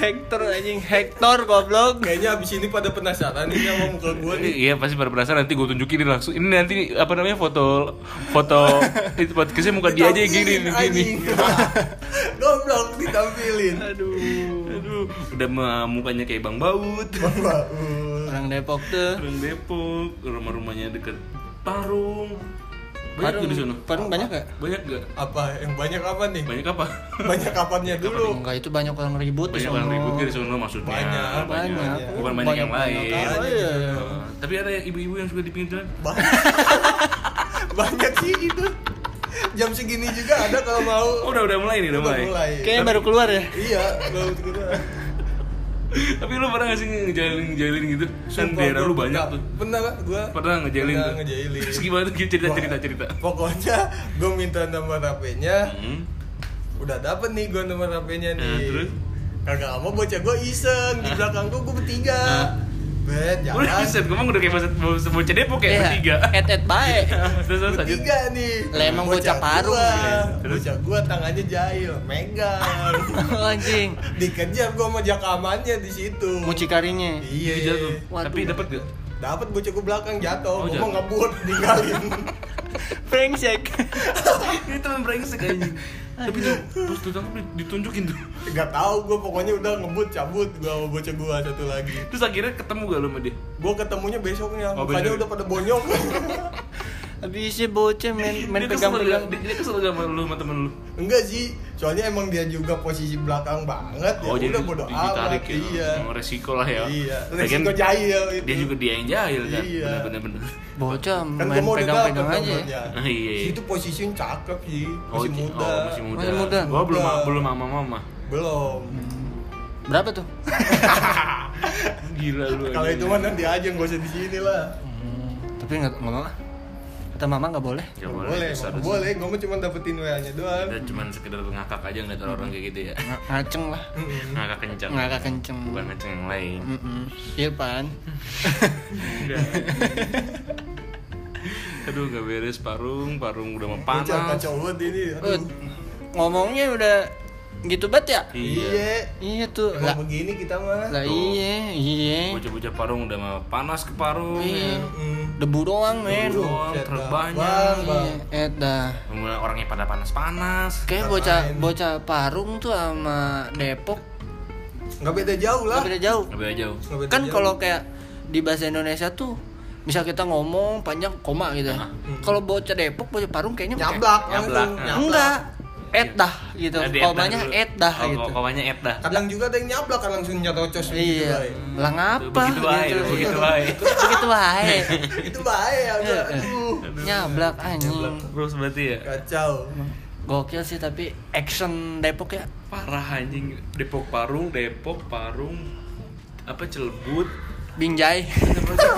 [SPEAKER 1] Hector anjing. Hector goblok.
[SPEAKER 3] Kayaknya abis ini pada penasaran nih sama muka gua nih.
[SPEAKER 2] Iya pasti pada penasaran. Nanti gue tunjukin nih langsung. Ini nanti apa namanya foto Foto (laughs) Itu podcastnya muka dia aja gini
[SPEAKER 3] anjing. (laughs) Goblok ditampilin.
[SPEAKER 1] Aduh.
[SPEAKER 2] Aduh Udah mukanya kayak Bang Baut.
[SPEAKER 3] Bagus.
[SPEAKER 1] Orang Depok tuh.
[SPEAKER 2] Orang Depok Rumah-rumahnya deket Parung Banyak
[SPEAKER 1] Parung,
[SPEAKER 2] di sana
[SPEAKER 1] Parung banyak gak?
[SPEAKER 2] Banyak gak?
[SPEAKER 3] Apa yang banyak apa nih?
[SPEAKER 2] Banyak apa?
[SPEAKER 3] Banyak kapannya dulu.
[SPEAKER 1] Enggak itu banyak orang ribut di
[SPEAKER 2] Banyak orang ribut di sana maksudnya
[SPEAKER 3] Banyak,
[SPEAKER 1] banyak.
[SPEAKER 2] Bukan banyak, yang
[SPEAKER 1] Banyak-
[SPEAKER 2] lain
[SPEAKER 1] banyak aja.
[SPEAKER 2] Oh, Tapi ada ibu-ibu yang suka di pinggir jalan
[SPEAKER 3] Banyak. (laughs) banyak sih itu. Jam segini juga ada kalau mau.
[SPEAKER 2] Oh udah udah mulai nih udah
[SPEAKER 3] Udah
[SPEAKER 2] mulai.
[SPEAKER 3] mulai.
[SPEAKER 1] Kayaknya baru keluar ya
[SPEAKER 3] Iya, baru kita.
[SPEAKER 2] Tapi lu pernah gak sih ngejalin ngejalin gitu? Kan daerah lu
[SPEAKER 3] gua
[SPEAKER 2] banyak
[SPEAKER 3] pernah-
[SPEAKER 2] tuh.
[SPEAKER 3] Pernah gua
[SPEAKER 2] Pernah ngejalin
[SPEAKER 3] Pernah ngejalin.
[SPEAKER 2] Terus gimana tuh cerita cerita cerita?
[SPEAKER 3] Pokoknya gue minta nomor HP-nya,
[SPEAKER 2] Hmm.
[SPEAKER 3] udah dapet nih gue nomor HP-nya nih.
[SPEAKER 2] Nah, terus?
[SPEAKER 3] Kagak lama bocah gue iseng di belakang gue gue bertiga. Bet,
[SPEAKER 2] Udah
[SPEAKER 3] jalan.
[SPEAKER 2] bisa, ngomong udah kayak bocah bocah Depok kayak bertiga.
[SPEAKER 1] Et et baik (laughs)
[SPEAKER 2] Terus terus lanjut.
[SPEAKER 3] Bertiga nih.
[SPEAKER 1] Lah, emang bocah parung.
[SPEAKER 3] gua.
[SPEAKER 2] Terus?
[SPEAKER 3] Bocah gue tangannya jahil, megang. (laughs)
[SPEAKER 1] anjing
[SPEAKER 3] Dikejar gue sama jakamannya di situ.
[SPEAKER 1] mucikarinya
[SPEAKER 3] Iya.
[SPEAKER 2] Tapi dapat gak?
[SPEAKER 3] Dapat bocah gue belakang jatuh,
[SPEAKER 2] Oh,
[SPEAKER 3] gue
[SPEAKER 2] jatuh.
[SPEAKER 3] mau ngebut, ninggalin. (laughs)
[SPEAKER 1] brengsek
[SPEAKER 2] Ini teman brengsek anjing. Tapi tuh pas tuh ditunjukin tuh. (laughs)
[SPEAKER 3] Gak tahu gue pokoknya udah ngebut cabut gue sama bocah gue satu lagi.
[SPEAKER 2] Terus akhirnya ketemu gak lu sama dia?
[SPEAKER 3] Gue ketemunya besoknya,
[SPEAKER 2] Oh,
[SPEAKER 3] mukanya
[SPEAKER 2] besok.
[SPEAKER 3] udah pada bonyok. (laughs)
[SPEAKER 1] habisnya bocah main main pegang-pegang?
[SPEAKER 2] Dia kesel gak sama lu sama temen lu?
[SPEAKER 3] Enggak sih, soalnya emang dia juga posisi belakang banget.
[SPEAKER 2] Oh
[SPEAKER 3] ya
[SPEAKER 2] jadi
[SPEAKER 3] udah bodo amat.
[SPEAKER 2] ya?
[SPEAKER 3] Iya.
[SPEAKER 2] Oh, resiko lah ya.
[SPEAKER 3] Iya,
[SPEAKER 2] Lagian
[SPEAKER 3] resiko jahil itu.
[SPEAKER 2] Dia juga dia yang jahil kan?
[SPEAKER 3] Iya.
[SPEAKER 2] Bener bener.
[SPEAKER 1] bocah
[SPEAKER 3] Kan
[SPEAKER 1] main pegang-pegang aja.
[SPEAKER 2] Ah, iya, iya.
[SPEAKER 3] Itu posisinya cakep sih,
[SPEAKER 2] Oh,
[SPEAKER 3] masih
[SPEAKER 2] j-
[SPEAKER 3] muda.
[SPEAKER 2] Oh, masih muda.
[SPEAKER 1] Masih muda.
[SPEAKER 2] Gua belum
[SPEAKER 3] Muda.
[SPEAKER 2] belum mama mama.
[SPEAKER 3] Belum.
[SPEAKER 1] berapa tuh (laughs)
[SPEAKER 2] Gila lu.
[SPEAKER 3] Kalau itu mah nanti aja nggak usah di sini lah.
[SPEAKER 1] Hmm, tapi nggak nggak mau kata mama nggak boleh
[SPEAKER 2] Gak
[SPEAKER 3] boleh,
[SPEAKER 2] boleh.
[SPEAKER 3] boleh.
[SPEAKER 2] harus-
[SPEAKER 3] boleh. Gue cuma dapetin WA-nya doang.
[SPEAKER 2] Kita cuman sekedar ngakak aja ngeliat orang kayak gitu ya.
[SPEAKER 1] Ng- ngaceng lah.
[SPEAKER 2] Ngakak kencang.
[SPEAKER 1] ngakak kenceng
[SPEAKER 2] Bukan kencang yang lain.
[SPEAKER 1] Mm-mm. iya pan. (laughs)
[SPEAKER 2] Aduh gak beres parung, parung udah mau panas.
[SPEAKER 3] kacau banget ini. Aduh.
[SPEAKER 1] ngomongnya udah gitu banget ya
[SPEAKER 3] Iya.
[SPEAKER 1] iya tuh
[SPEAKER 3] Emang
[SPEAKER 1] lah
[SPEAKER 3] begini kita mah.
[SPEAKER 1] lah
[SPEAKER 2] Tuh.
[SPEAKER 1] iya iya
[SPEAKER 2] Bocah-bocah parung udah mau panas ke parung.
[SPEAKER 1] Iya.
[SPEAKER 3] Mm.
[SPEAKER 1] Debu doang men
[SPEAKER 2] Debu doang, truk
[SPEAKER 3] Bang.
[SPEAKER 2] banyak. Orangnya pada panas-panas.
[SPEAKER 1] kayak bocah bocah parung tuh sama Depok
[SPEAKER 3] Nggak beda jauh lah.
[SPEAKER 1] nggak beda jauh
[SPEAKER 2] Gak beda jauh.
[SPEAKER 3] Nggak beda
[SPEAKER 1] kan kalau kayak di bahasa Indonesia tuh misal kita ngomong panjang koma gitu ya. Kalau bocah Depok, bocah Parung kayaknya
[SPEAKER 3] nyablak
[SPEAKER 2] Nyablak.
[SPEAKER 1] Enggak. Et dah gitu. Komanya et dah
[SPEAKER 2] Oh,
[SPEAKER 1] gitu.
[SPEAKER 2] Komanya et dah.
[SPEAKER 3] kadang juga ada yang nyablak kan langsung nyatocos begitu,
[SPEAKER 1] Iya.
[SPEAKER 3] Bay.
[SPEAKER 1] Lah ngapa?
[SPEAKER 2] Begitu wae,
[SPEAKER 1] gitu.
[SPEAKER 2] begitu wae.
[SPEAKER 1] Begitu wae. (laughs)
[SPEAKER 3] itu bahaya
[SPEAKER 1] Iya,
[SPEAKER 3] udah aduh
[SPEAKER 1] Nyablak anjing.
[SPEAKER 2] Terus berarti ya
[SPEAKER 3] kacau
[SPEAKER 1] Gokil sih tapi action Depok ya.
[SPEAKER 2] parah anjing Depok Parung, Depok Parung apa Celebut
[SPEAKER 1] Binjai.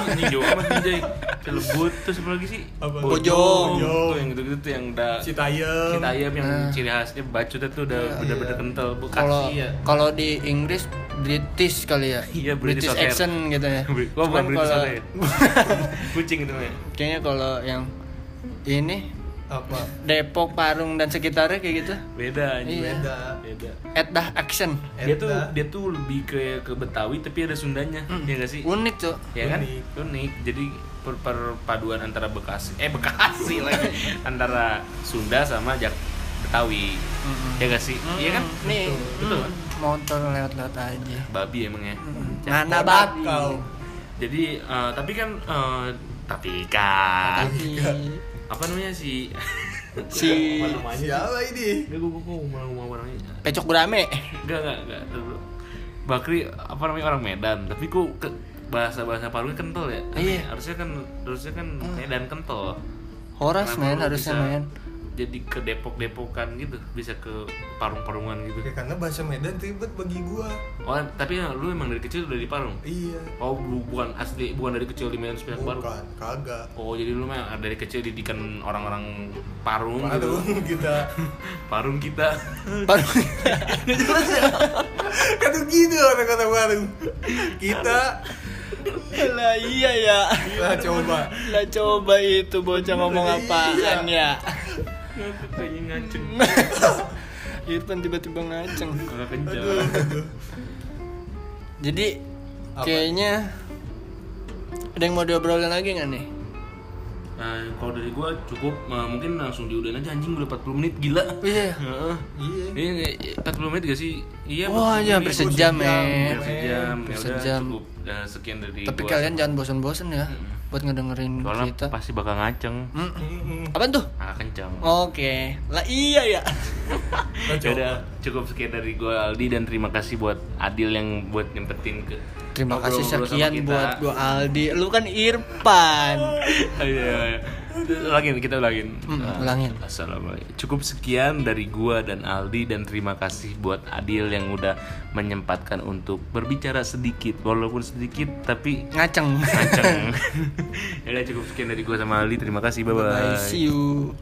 [SPEAKER 2] anjing jauh amat Binjai Celebut terus apa lagi sih
[SPEAKER 3] Apa?
[SPEAKER 1] Bojong.
[SPEAKER 2] tuh yang gitu-gitu tuh yang udah
[SPEAKER 3] si tayem
[SPEAKER 2] kita ayam yang
[SPEAKER 1] Nah.
[SPEAKER 2] ciri khasnya bacutnya tuh udah bener-bener kental
[SPEAKER 1] Kalau
[SPEAKER 2] ya
[SPEAKER 1] kalau di Inggris British kali ya.
[SPEAKER 2] Iya, British Hotel.
[SPEAKER 1] action gitu ya.
[SPEAKER 2] Wah, bukan British ya? (laughs) kucing itu mah ya.
[SPEAKER 1] kayaknya kalau yang ini
[SPEAKER 3] apa?
[SPEAKER 1] Depok, Parung dan sekitarnya kayak gitu.
[SPEAKER 2] beda anjing.
[SPEAKER 1] Iya.
[SPEAKER 3] beda.
[SPEAKER 2] Beda.
[SPEAKER 1] Et dah action.
[SPEAKER 2] dia tuh dia tuh lebih ke ke Betawi tapi ada Sundanya. Ya gak sih?
[SPEAKER 1] Unik tuh.
[SPEAKER 2] ya kan?
[SPEAKER 3] Unik.
[SPEAKER 2] unik. Jadi per- perpaduan antara Bekasi eh Bekasi (laughs) lagi. Antara Sunda sama Jak Betawi. Ya gak sih? Iya kan?
[SPEAKER 1] Nih,
[SPEAKER 2] betul
[SPEAKER 1] mm,
[SPEAKER 2] kan
[SPEAKER 1] motor lewat-lewat aja.
[SPEAKER 2] babi emang ya?
[SPEAKER 1] Mana
[SPEAKER 3] Kodak
[SPEAKER 1] babi.
[SPEAKER 3] kau.
[SPEAKER 2] Jadi eh, tapi kan eh, tapi kan
[SPEAKER 1] Tapi
[SPEAKER 2] apa namanya si (laughs)
[SPEAKER 1] Si-
[SPEAKER 3] siapa ini
[SPEAKER 2] Enggak, gue gue mau ngomong apa namanya
[SPEAKER 1] Pecok Gurame.
[SPEAKER 2] Enggak, enggak, enggak dulu. Bakri apa namanya orang Medan, tapi ke bahasa bahasa Palunya kental ya.
[SPEAKER 1] Iya.
[SPEAKER 2] Harusnya kan harusnya kan Medan kental.
[SPEAKER 1] Horas men harusnya
[SPEAKER 2] bisa
[SPEAKER 1] men.
[SPEAKER 2] Jadi ke Depok-Depokan gitu, bisa ke Parung-Parungan gitu.
[SPEAKER 3] ya karena bahasa Medan ribet bagi gua
[SPEAKER 2] Oh, tapi ya, lu emang dari kecil udah di Parung?
[SPEAKER 3] iya
[SPEAKER 2] Oh, bu- bukan asli, bukan dari kecil di Medan Sepeda Parung.
[SPEAKER 3] bukan kagak
[SPEAKER 2] Oh, jadi lu mah dari kecil didikan orang-orang Parung gitu.
[SPEAKER 3] Parung (laughs) kita
[SPEAKER 2] Parung kita. (laughs)
[SPEAKER 1] Parung. (laughs)
[SPEAKER 3] kan gitu orang kata Parung kita
[SPEAKER 1] lah iya ya.
[SPEAKER 3] lah coba
[SPEAKER 1] Lah coba itu bocah ngomong apaan ya.
[SPEAKER 2] Kayaknya ngaceng. (laughs)
[SPEAKER 1] Irfan tiba-tiba ngaceng. Jadi
[SPEAKER 3] Apa?
[SPEAKER 1] kayaknya ada yang mau diobrolin lagi nggak nih?
[SPEAKER 2] Nah, kalau dari gua cukup eh, mungkin langsung diudahin aja anjing udah 40 menit gila.
[SPEAKER 1] Iya.
[SPEAKER 2] Heeh.
[SPEAKER 3] iya
[SPEAKER 2] Ini kayak 40 menit gak sih? Iya.
[SPEAKER 1] Wah,
[SPEAKER 2] 40
[SPEAKER 1] ya hampir sejam,
[SPEAKER 3] sejam,
[SPEAKER 1] men.
[SPEAKER 2] Hampir sejam.
[SPEAKER 1] Hampir
[SPEAKER 2] Ya udah
[SPEAKER 1] sejam.
[SPEAKER 2] cukup eh, sekian dari
[SPEAKER 1] Tapi
[SPEAKER 2] gua.
[SPEAKER 1] kalian jangan bosan-bosan ya buat ngedengerin
[SPEAKER 2] Soalnya
[SPEAKER 1] kita.
[SPEAKER 2] pasti bakal ngaceng.
[SPEAKER 1] Hmm.
[SPEAKER 3] Mm-mm.
[SPEAKER 1] Apaan tuh?
[SPEAKER 2] Ah, kencang.
[SPEAKER 1] Oke. Lah iya ya.
[SPEAKER 3] Lah, (laughs)
[SPEAKER 2] Ya udah cukup sekian dari gua Aldi dan terima kasih buat Adil yang buat nyempetin ke
[SPEAKER 1] Terima kasih sekian buat gua Aldi. Lu kan Irfan. (laughs)
[SPEAKER 2] Iya, iya. Ulangin, kita ulangin.
[SPEAKER 1] Hmm,
[SPEAKER 2] Ah,
[SPEAKER 1] ulangin.
[SPEAKER 2] Assalamualaikum. Cukup sekian dari gua dan Aldi dan terima kasih buat Adil yang udah menyempatkan untuk berbicara sedikit walaupun sedikit tapi
[SPEAKER 1] Ngaceng.
[SPEAKER 2] kenceng. (laughs) ya udah cukup sekian dari gua sama Aldi. Terima kasih. Bye bye.
[SPEAKER 1] Bye. See you.